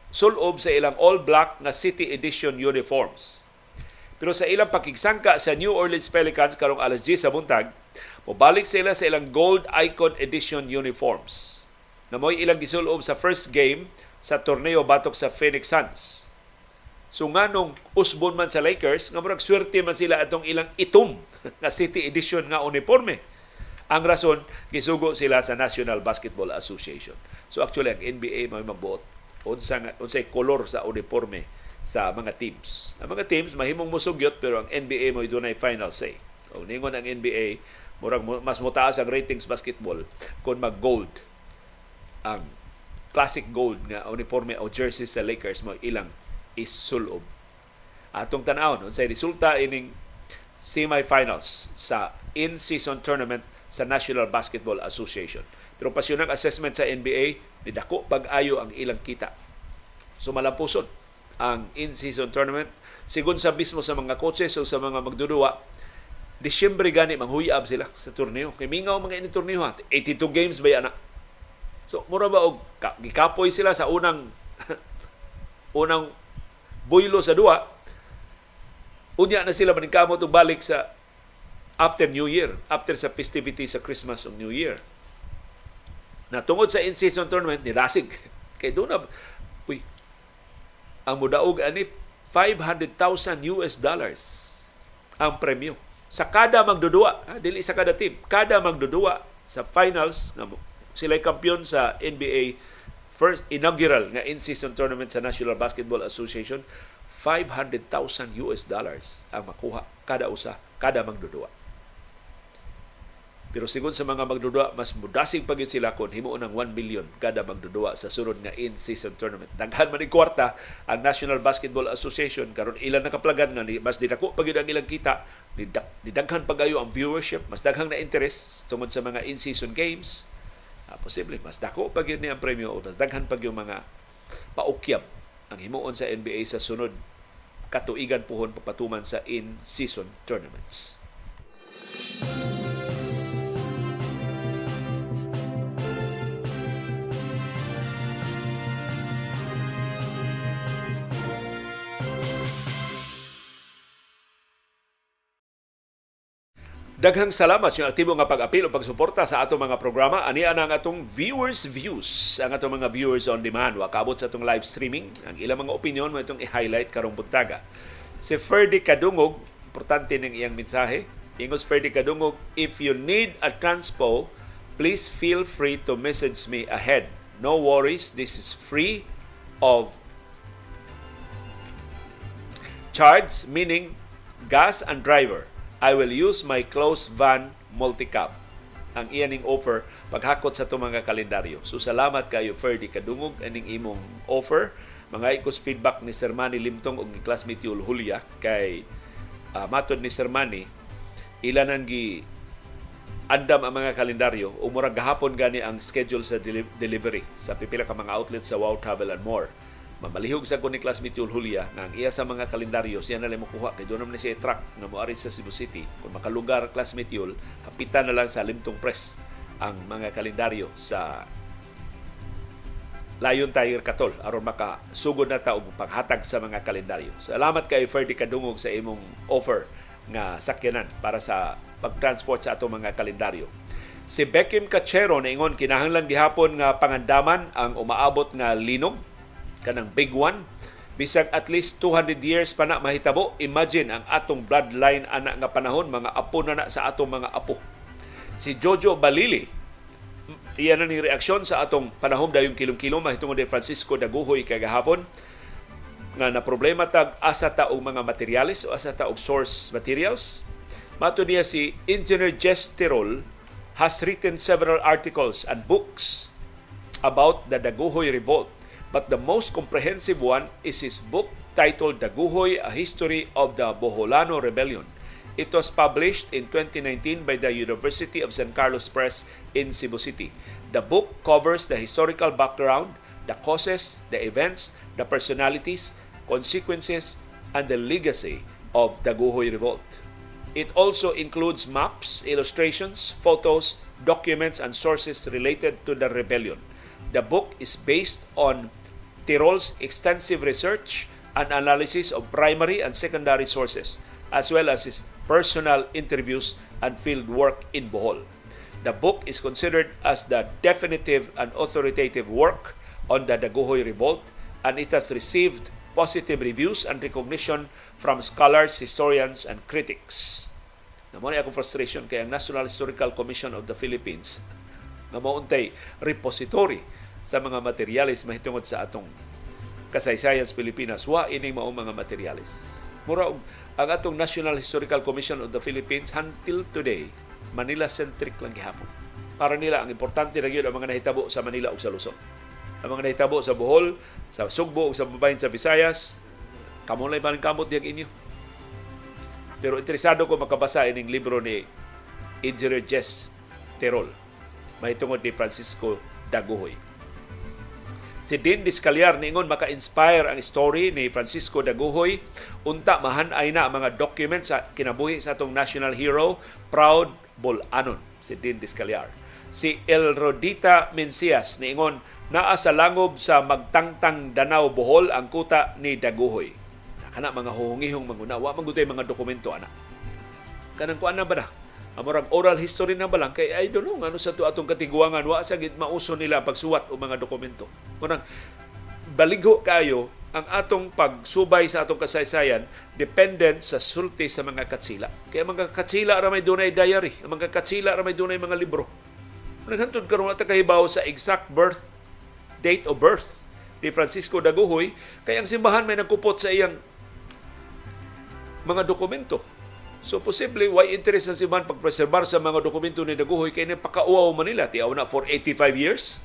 sulob sa ilang all-black na City Edition uniforms. Pero sa ilang pakigsangka sa New Orleans Pelicans karong alas 10 sa buntag, mobalik sila sa ilang Gold Icon Edition uniforms. Na mo'y ilang gisulob sa first game sa torneo batok sa Phoenix Suns. So nga nung usbon man sa Lakers, nga murag swerte man sila atong ilang itom nga City Edition nga uniforme. Ang rason, gisugo sila sa National Basketball Association. So actually, ang NBA may mabuot unsa unsay kolor sa uniforme sa mga teams. Ang mga teams mahimong musugyot pero ang NBA mo dunay final say. O ningon ang NBA murag mas mutaas ang ratings basketball kung mag-gold ang classic gold nga uniforme o jersey sa Lakers mo ilang isulob. Atong tan-awon unsay resulta ining semifinals sa in-season tournament sa National Basketball Association. Pero pasyonang assessment sa NBA, nidako pag-ayo ang ilang kita. So malampusod ang in-season tournament. Sigun sa mismo sa mga coaches o sa mga magdudua, Disyembre gani manghuyab sila sa torneo. Kay mingaw mga ini torneo ha. 82 games ba ana. So mura ba og gikapoy sila sa unang unang buylo sa duwa. Unya na sila maningkamot og balik sa after New Year, after sa festivity sa Christmas ug New Year. Na tungod sa in-season tournament ni Rasig kay doon na ang mudaog ani 500,000 US dollars ang premyo. Sa kada magdudua ha, dili sa kada team kada magdudua sa finals nga sila kampiyon sa NBA first inaugural nga in-season tournament sa National Basketball Association 500,000 US dollars ang makuha kada usa kada magdudua pero sigon sa mga magdudua, mas mudasig pagin sila kung himuon ng 1 million kada magdudua sa sunod nga in-season tournament. Daghan man kwarta ang National Basketball Association karon ilan nakaplagan nga ni mas didako pagid ang ilang kita ni daghan pagayo ang viewership, mas daghang na interest tungod sa mga in-season games. Ah, posible mas dako pagid ni ang premyo o mas daghan pag yung mga paukyab ang himuon sa NBA sa sunod katuigan pohon papatuman sa in-season tournaments. Daghang salamat sa aktibo nga pag-apil o pagsuporta sa atong mga programa. Ani ang atong viewers views, ang atong mga viewers on demand. Wa kaabot sa atong live streaming. Ang ilang mga opinion mo itong i-highlight karong buntaga. Si Ferdy Kadungog, importante ning iyang mensahe. Ingos Ferdy Kadungog, if you need a transpo, please feel free to message me ahead. No worries, this is free of charge, meaning gas and driver I will use my close van multicap. Ang iyaning offer paghakot sa itong mga kalendaryo. So salamat kayo Ferdy Kadungog aning imong offer. Mga ikos feedback ni Sir Manny Limtong ug ni classmate Yul Julia kay uh, matod ni Sir Manny ilan ang gi andam ang mga kalendaryo o murag gahapon gani ang schedule sa deli- delivery sa pipila ka mga outlets sa Wow Travel and More Mamalihog sa ko ni classmate Yul Julia nga ang iya sa mga kalendaryo siya na makuha kay doon naman siya truck na moari sa Cebu City. Kung makalugar classmate Yul, hapitan na lang sa Limtong Press ang mga kalendaryo sa Layon Tiger Katol aron makasugod na ta og paghatag sa mga kalendaryo. Salamat kay Ferdy Kadungog sa imong offer nga sakyanan para sa pagtransport sa ato mga kalendaryo. Si Beckham Cachero na ingon kinahanglan gihapon nga pangandaman ang umaabot nga linog kanang big one. Bisag at least 200 years pa na mahitabo imagine ang atong bloodline ana nga panahon mga apo na na sa atong mga apo. Si Jojo Balili iyan na ni reaksyon sa atong panahon dayong kilom-kilom mahitungod ni Francisco Daguhoy kagahapon nga na problema tag asa ta og mga materials o asa ta og source materials. Mato niya si Engineer Jess Tirol has written several articles and books about the Daguhoy Revolt But the most comprehensive one is his book titled Daguhoy, A History of the Boholano Rebellion. It was published in 2019 by the University of San Carlos Press in Cebu City. The book covers the historical background, the causes, the events, the personalities, consequences, and the legacy of the Daguhoy Revolt. It also includes maps, illustrations, photos, documents, and sources related to the rebellion. The book is based on Tirol's extensive research and analysis of primary and secondary sources, as well as his personal interviews and field work in Bohol. The book is considered as the definitive and authoritative work on the Daguhoy Revolt, and it has received positive reviews and recognition from scholars, historians, and critics. Namo ni akong frustration kay ang National Historical Commission of the Philippines nga mauntay repository sa mga materyales mahitungod sa atong kasaysayan sa Pilipinas. Wa ining mao mga materyales. Mura ang atong National Historical Commission of the Philippines until today Manila centric lang gihapon. Para nila ang importante ra ang mga nahitabo sa Manila ug sa Luzon. Ang mga nahitabo sa Bohol sa Sugbo ug sa babayin sa Visayas kamo lang pa kamot diag inyo. Pero interesado ko makabasa ining libro ni Engineer Jess Terol mahitungod ni Francisco Daguhoy Si Dean Discalyar ningon maka-inspire ang story ni Francisco Daguhoy. Unta mahan ay na mga documents sa kinabuhi sa atong national hero, Proud Bolanon, si Dean Discalyar. Si El Rodita Mencias niingon naa sa langob sa magtangtang Danau Bohol ang kuta ni Daguhoy. Kana mga huhungihong manguna, wa man mga dokumento ana. Kanang kuan na ba na? Amorang oral history na ba lang kay I don't know ano sa to atong katiguangan wa sa gid mauso nila pagsuwat og mga dokumento. Murang baligho kayo ang atong pagsubay sa atong kasaysayan dependent sa sulti sa mga katsila. Kaya mga katsila ra may dunay diary, ang mga katsila ra may dunay mga libro. Naghantod karon ata kahibaw sa exact birth date of birth ni Francisco Daguhoy kay ang simbahan may nagkupot sa iyang mga dokumento So posible why interest sa siman pagpreserbar sa mga dokumento ni Daguhoy kay napakauaw man nila tiaw na for 85 years.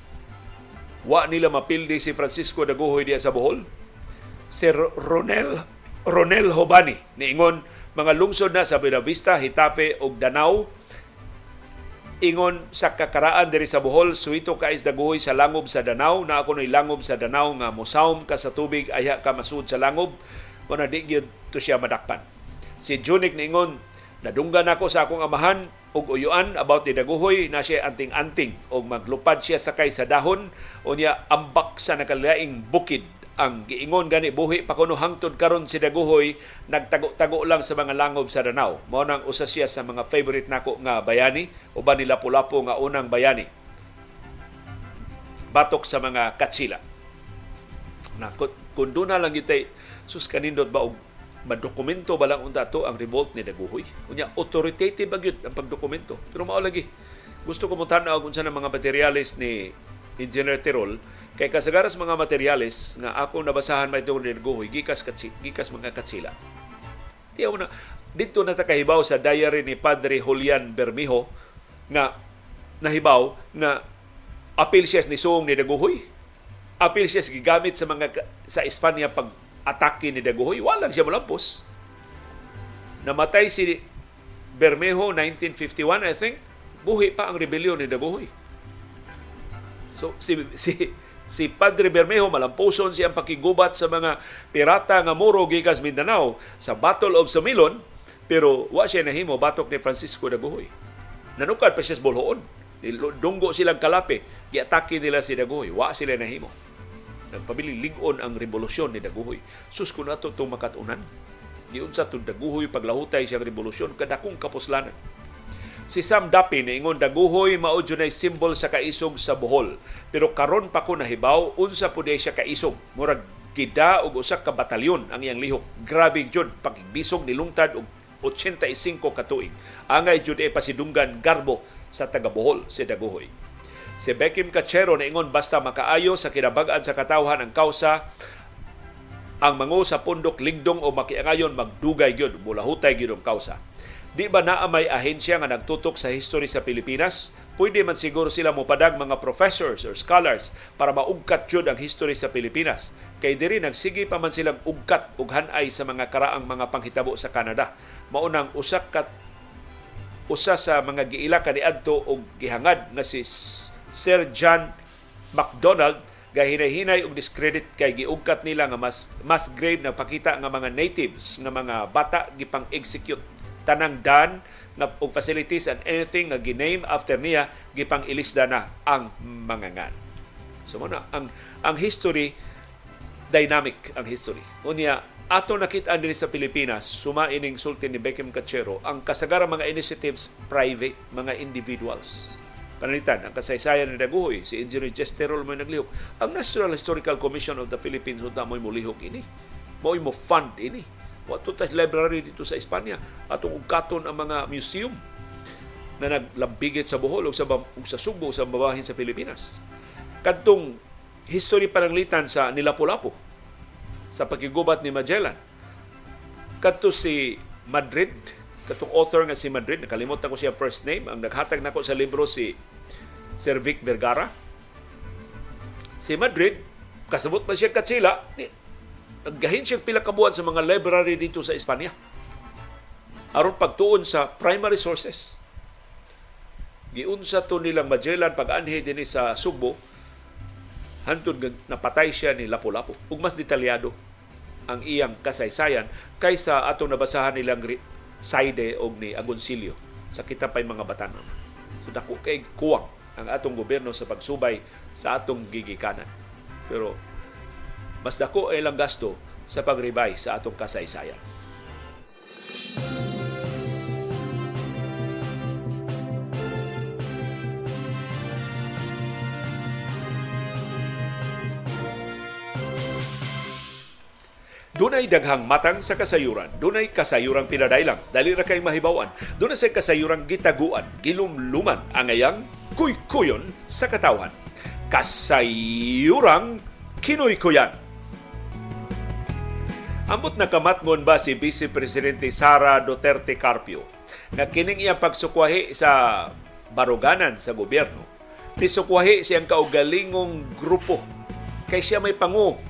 Wa nila mapildi si Francisco Daguhoy diya sa Bohol. Si Ronel Ronel Hobani niingon mga lungsod na sa Buenavista, Hitape ug Danau ingon sa kakaraan diri sa Bohol suito ka is daguhoy sa langob sa Danau na ako nay langob sa Danau nga mosaom ka sa tubig ayha ka masud sa langob na di gyud to siya madakpan. Si Junik ningon, nadunggan ako sa akong amahan og uyuan about ni Daguhoy. Na siya anting-anting og maglupad siya sakay sa dahon. O niya ambak sa nakalaing bukid ang giingon. Gani buhi pa kuno hangtod karon si Daguhoy. Nagtago-tago lang sa mga langob sa Danao mao nang usa siya sa mga favorite nako nga bayani. Uban ni Lapu-Lapu nga unang bayani. Batok sa mga katsila. Na kun na lang gitay sus kanindot ba og madokumento ba lang unta to ang revolt ni Daguhoy. Unya authoritative ba gyud ang pagdokumento. Pero mao lagi gusto ko mo tan-aw kung ng mga materyales ni Engineer Tirol kay kasagaras mga materyales nga ako nabasahan may tungod ni Daguhoy gikas katsi, gikas mga katsila. Tiyaw na dito na takahibaw sa diary ni Padre Julian Bermijo nga nahibaw nga apil siya ni Suong ni Daguhoy. Apil siya gigamit sa mga sa Espanya pag atake ni Daguhoy, wala siya malampos. Namatay si Bermejo 1951, I think. Buhi pa ang rebellion ni Daguhoy. So si si si Padre Bermejo malampuson siyang pakigubat sa mga pirata nga muro gikas Mindanao sa Battle of Samilon pero wa siya nahimo batok ni Francisco Daguhoy. Nanukad pa siya sa Bolhoon. Dunggo silang kalape, giatake nila si Daguhoy. Wa sila nahimo nagpabili ligon ang revolusyon ni Daguhoy. Sus ko nato itong makatunan. Giunsa itong Daguhoy paglahutay siyang revolusyon kadakong kapuslanan. Si Sam Dapi ingon Daguhoy mao na simbol sa kaisog sa Bohol. Pero karon pa ko nahibaw unsa pud siya kaisog. Murag gida og usa ka batalyon ang iyang lihok. Grabe jud pagbisog ni lungtad og 85 ka tuig. Angay jud e pasidunggan garbo sa taga Bohol si Daguhoy. Si Beckham Cachero na ingon basta makaayo sa kinabagan sa katawhan ang kausa ang mango sa pundok ligdong o makiangayon magdugay gyud mulahutay gyud ang kausa. Di ba naa may ahensya nga nagtutok sa history sa Pilipinas? Pwede man siguro sila mopadag mga professors or scholars para maugkat jud ang history sa Pilipinas. Kay diri nagsige pa man silang ugkat ug hanay sa mga karaang mga panghitabo sa Canada. Maunang usak kat usa sa mga giila kaniadto og gihangad nga si Sir John MacDonald gahinay-hinay og discredit kay giugkat nila nga mas mas grave na pakita nga mga natives nga mga bata gipang execute tanang dan na og facilities and anything nga giname after niya gipang ilisda na ang mga ngan. So mo ang ang history dynamic ang history. Unya ato nakita din sa Pilipinas suma ining sulti ni Beckham Cachero ang kasagaran mga initiatives private mga individuals panalitan ang kasaysayan ni Daguhoy, si Engineer Jesterol mo naglihok. Ang National Historical Commission of the Philippines unta mo mulihok ini. Mo mo fund ini. Wa tas library dito sa Espanya atong ugkaton ang mga museum na naglambigit sa Bohol o sa, ug sa Subo sa babahin sa Pilipinas. Kadtong history pananglitan sa Nilapu-Lapu sa pagkigubat ni Magellan. Kadto si Madrid, katong author nga si Madrid, nakalimutan ko siya first name, ang naghatag nako sa libro si Sir Vic Vergara. Si Madrid, kasabot pa siya katsila, naggahin siya pila kabuan sa mga library dito sa Espanya. Aron pagtuon sa primary sources. Giunsa to nilang Magellan pag-anhi din sa Subo, hantod napatay siya ni Lapu-Lapu. Ug mas detalyado ang iyang kasaysayan kaysa atong nabasahan nilang Saide og ni Agoncillo sa kitapay mga batanon. So dako kay kuwang ang atong gobyerno sa pagsubay sa atong gigikanan. Pero mas dako ay lang gasto sa pagribay sa atong kasaysayan. Dunay daghang matang sa kasayuran. Dunay kasayurang pinadailang. Dali ra kay mahibawan. Dunay sa kasayurang gitaguan, gilumluman ang ayang kuy-kuyon sa katawhan. Kasayurang kinoy-kuyan. Ambot na kamatngon ba si Vice Presidente Sara Duterte Carpio na kining iyang pagsukwahi sa baruganan sa gobyerno. Nisukwahi siyang kaugalingong grupo kay siya may pangu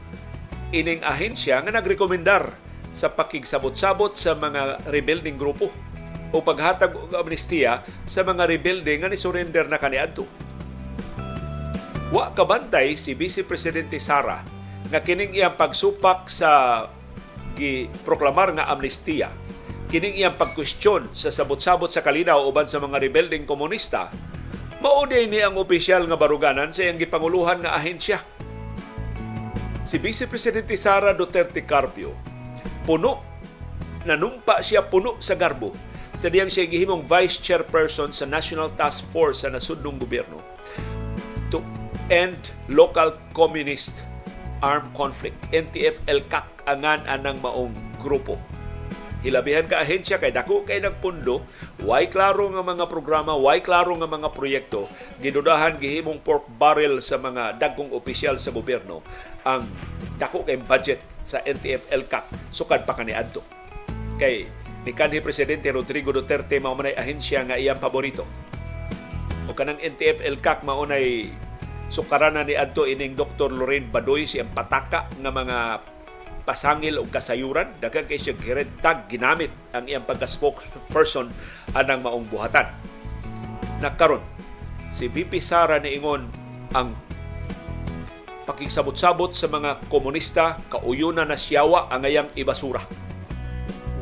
ining ahensya nga nagrekomendar sa pakigsabot-sabot sa mga rebuilding grupo o paghatag og amnestiya sa mga rebelde nga ni-surrender na kaniadto. Wa kabantay si Vice Presidente Sara nga kining iyang pagsupak sa giproklamar nga amnestiya kining iyang pagkwestiyon sa sabot-sabot sa kalinaw uban sa mga rebelding komunista mauday ni ang opisyal nga baruganan sa iyang gipanguluhan nga ahensya. Si Vice Presidente Sara Duterte Carpio puno nanumpa siya puno sa garbo sa diyang siya gihimong vice chairperson sa National Task Force sa nasudnong gobyerno to end local communist armed conflict. NTF-ELCAC angan anang maong grupo. Hilabihan ka ahensya kay dako kay nagpundo, way klaro nga mga programa, way klaro nga mga proyekto, gidudahan gihimong pork barrel sa mga dagkong opisyal sa gobyerno ang dako kay budget sa NTF-ELCAC sukad pa kaniadto. Kay ni kanhi presidente Rodrigo Duterte mao man ahensya nga iyang paborito. O kanang NTF-ELCAC mao nay sukaranan ni adto ining Dr. Lorraine Badoy siyang pataka nga mga pasangil o kasayuran daghang kay siya tag ginamit ang iyang pagka spokesperson anang maong buhatan nakaron si VP Sara niingon ang pakigsabot-sabot sa mga komunista kauyunan na siyawa ang ayang ibasura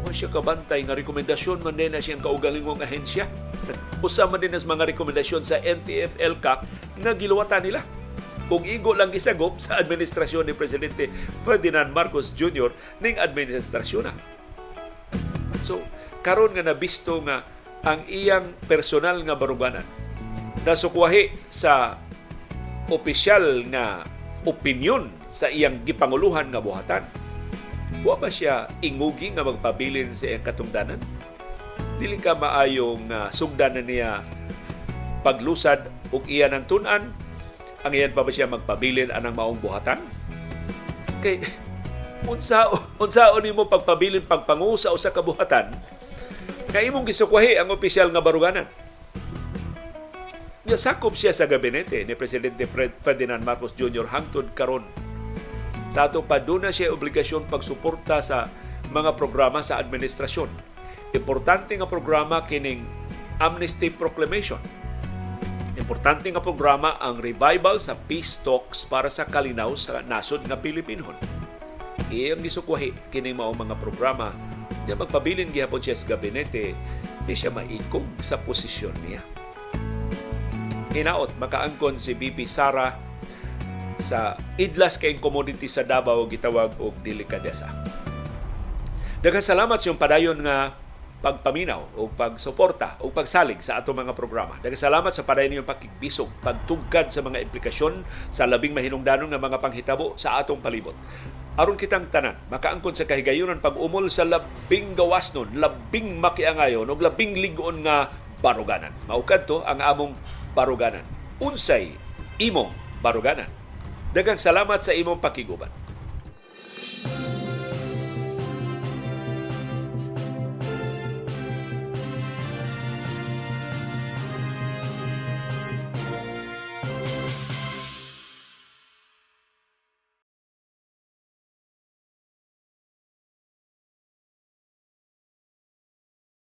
Wa siya kabantay nga rekomendasyon man din na siyang kaugalingong ahensya. Usa man din mga rekomendasyon sa NTF-ELCAC nga giluwatan nila. Kung igo lang gisagop sa administrasyon ni Presidente Ferdinand Marcos Jr. ning administrasyon na. So, karon nga nabisto nga ang iyang personal nga baruganan nasukwahi sa opisyal nga opinyon sa iyang gipanguluhan nga buhatan Wa ba siya ingugi nga magpabilin sa iyang katungdanan? Dili ka maayong uh, sugdanan niya paglusad ug iya ng tunan ang iyan pa ba siya magpabilin anang maong buhatan? Kay unsa unsa mo pagpabilin pagpangu sa usa ka buhatan kay imong gisukwahi ang opisyal nga baruganan. Niya sakop siya sa gabinete ni Presidente Ferdinand Marcos Jr. hangtod karon sa atong paduna siya obligasyon pagsuporta sa mga programa sa administrasyon. Importante nga programa kining Amnesty Proclamation. Importante nga programa ang revival sa peace talks para sa kalinaw sa nasod nga Pilipinon. Iyang gisukwahi kining mao mga programa niya magpabilin gihapon siya sa gabinete di siya maikog sa posisyon niya. Hinaot, makaangkon si BP Sara sa idlas kay commodity sa Davao gitawag og delikadesa. Daghang salamat sa padayon nga pagpaminaw o pagsuporta o pagsalig sa ato mga programa. Daghang salamat sa padayon niyong pakigbisog, pagtugkad sa mga implikasyon sa labing mahinungdanon nga mga panghitabo sa atong palibot. Aron kitang tanan, makaangkon sa kahigayunan pag-umol sa labing gawasnon, labing makiangayon o labing ligon nga baruganan. Maukad to ang among baruganan. Unsay imong baruganan. Dagang salamat sa imong pakiguban.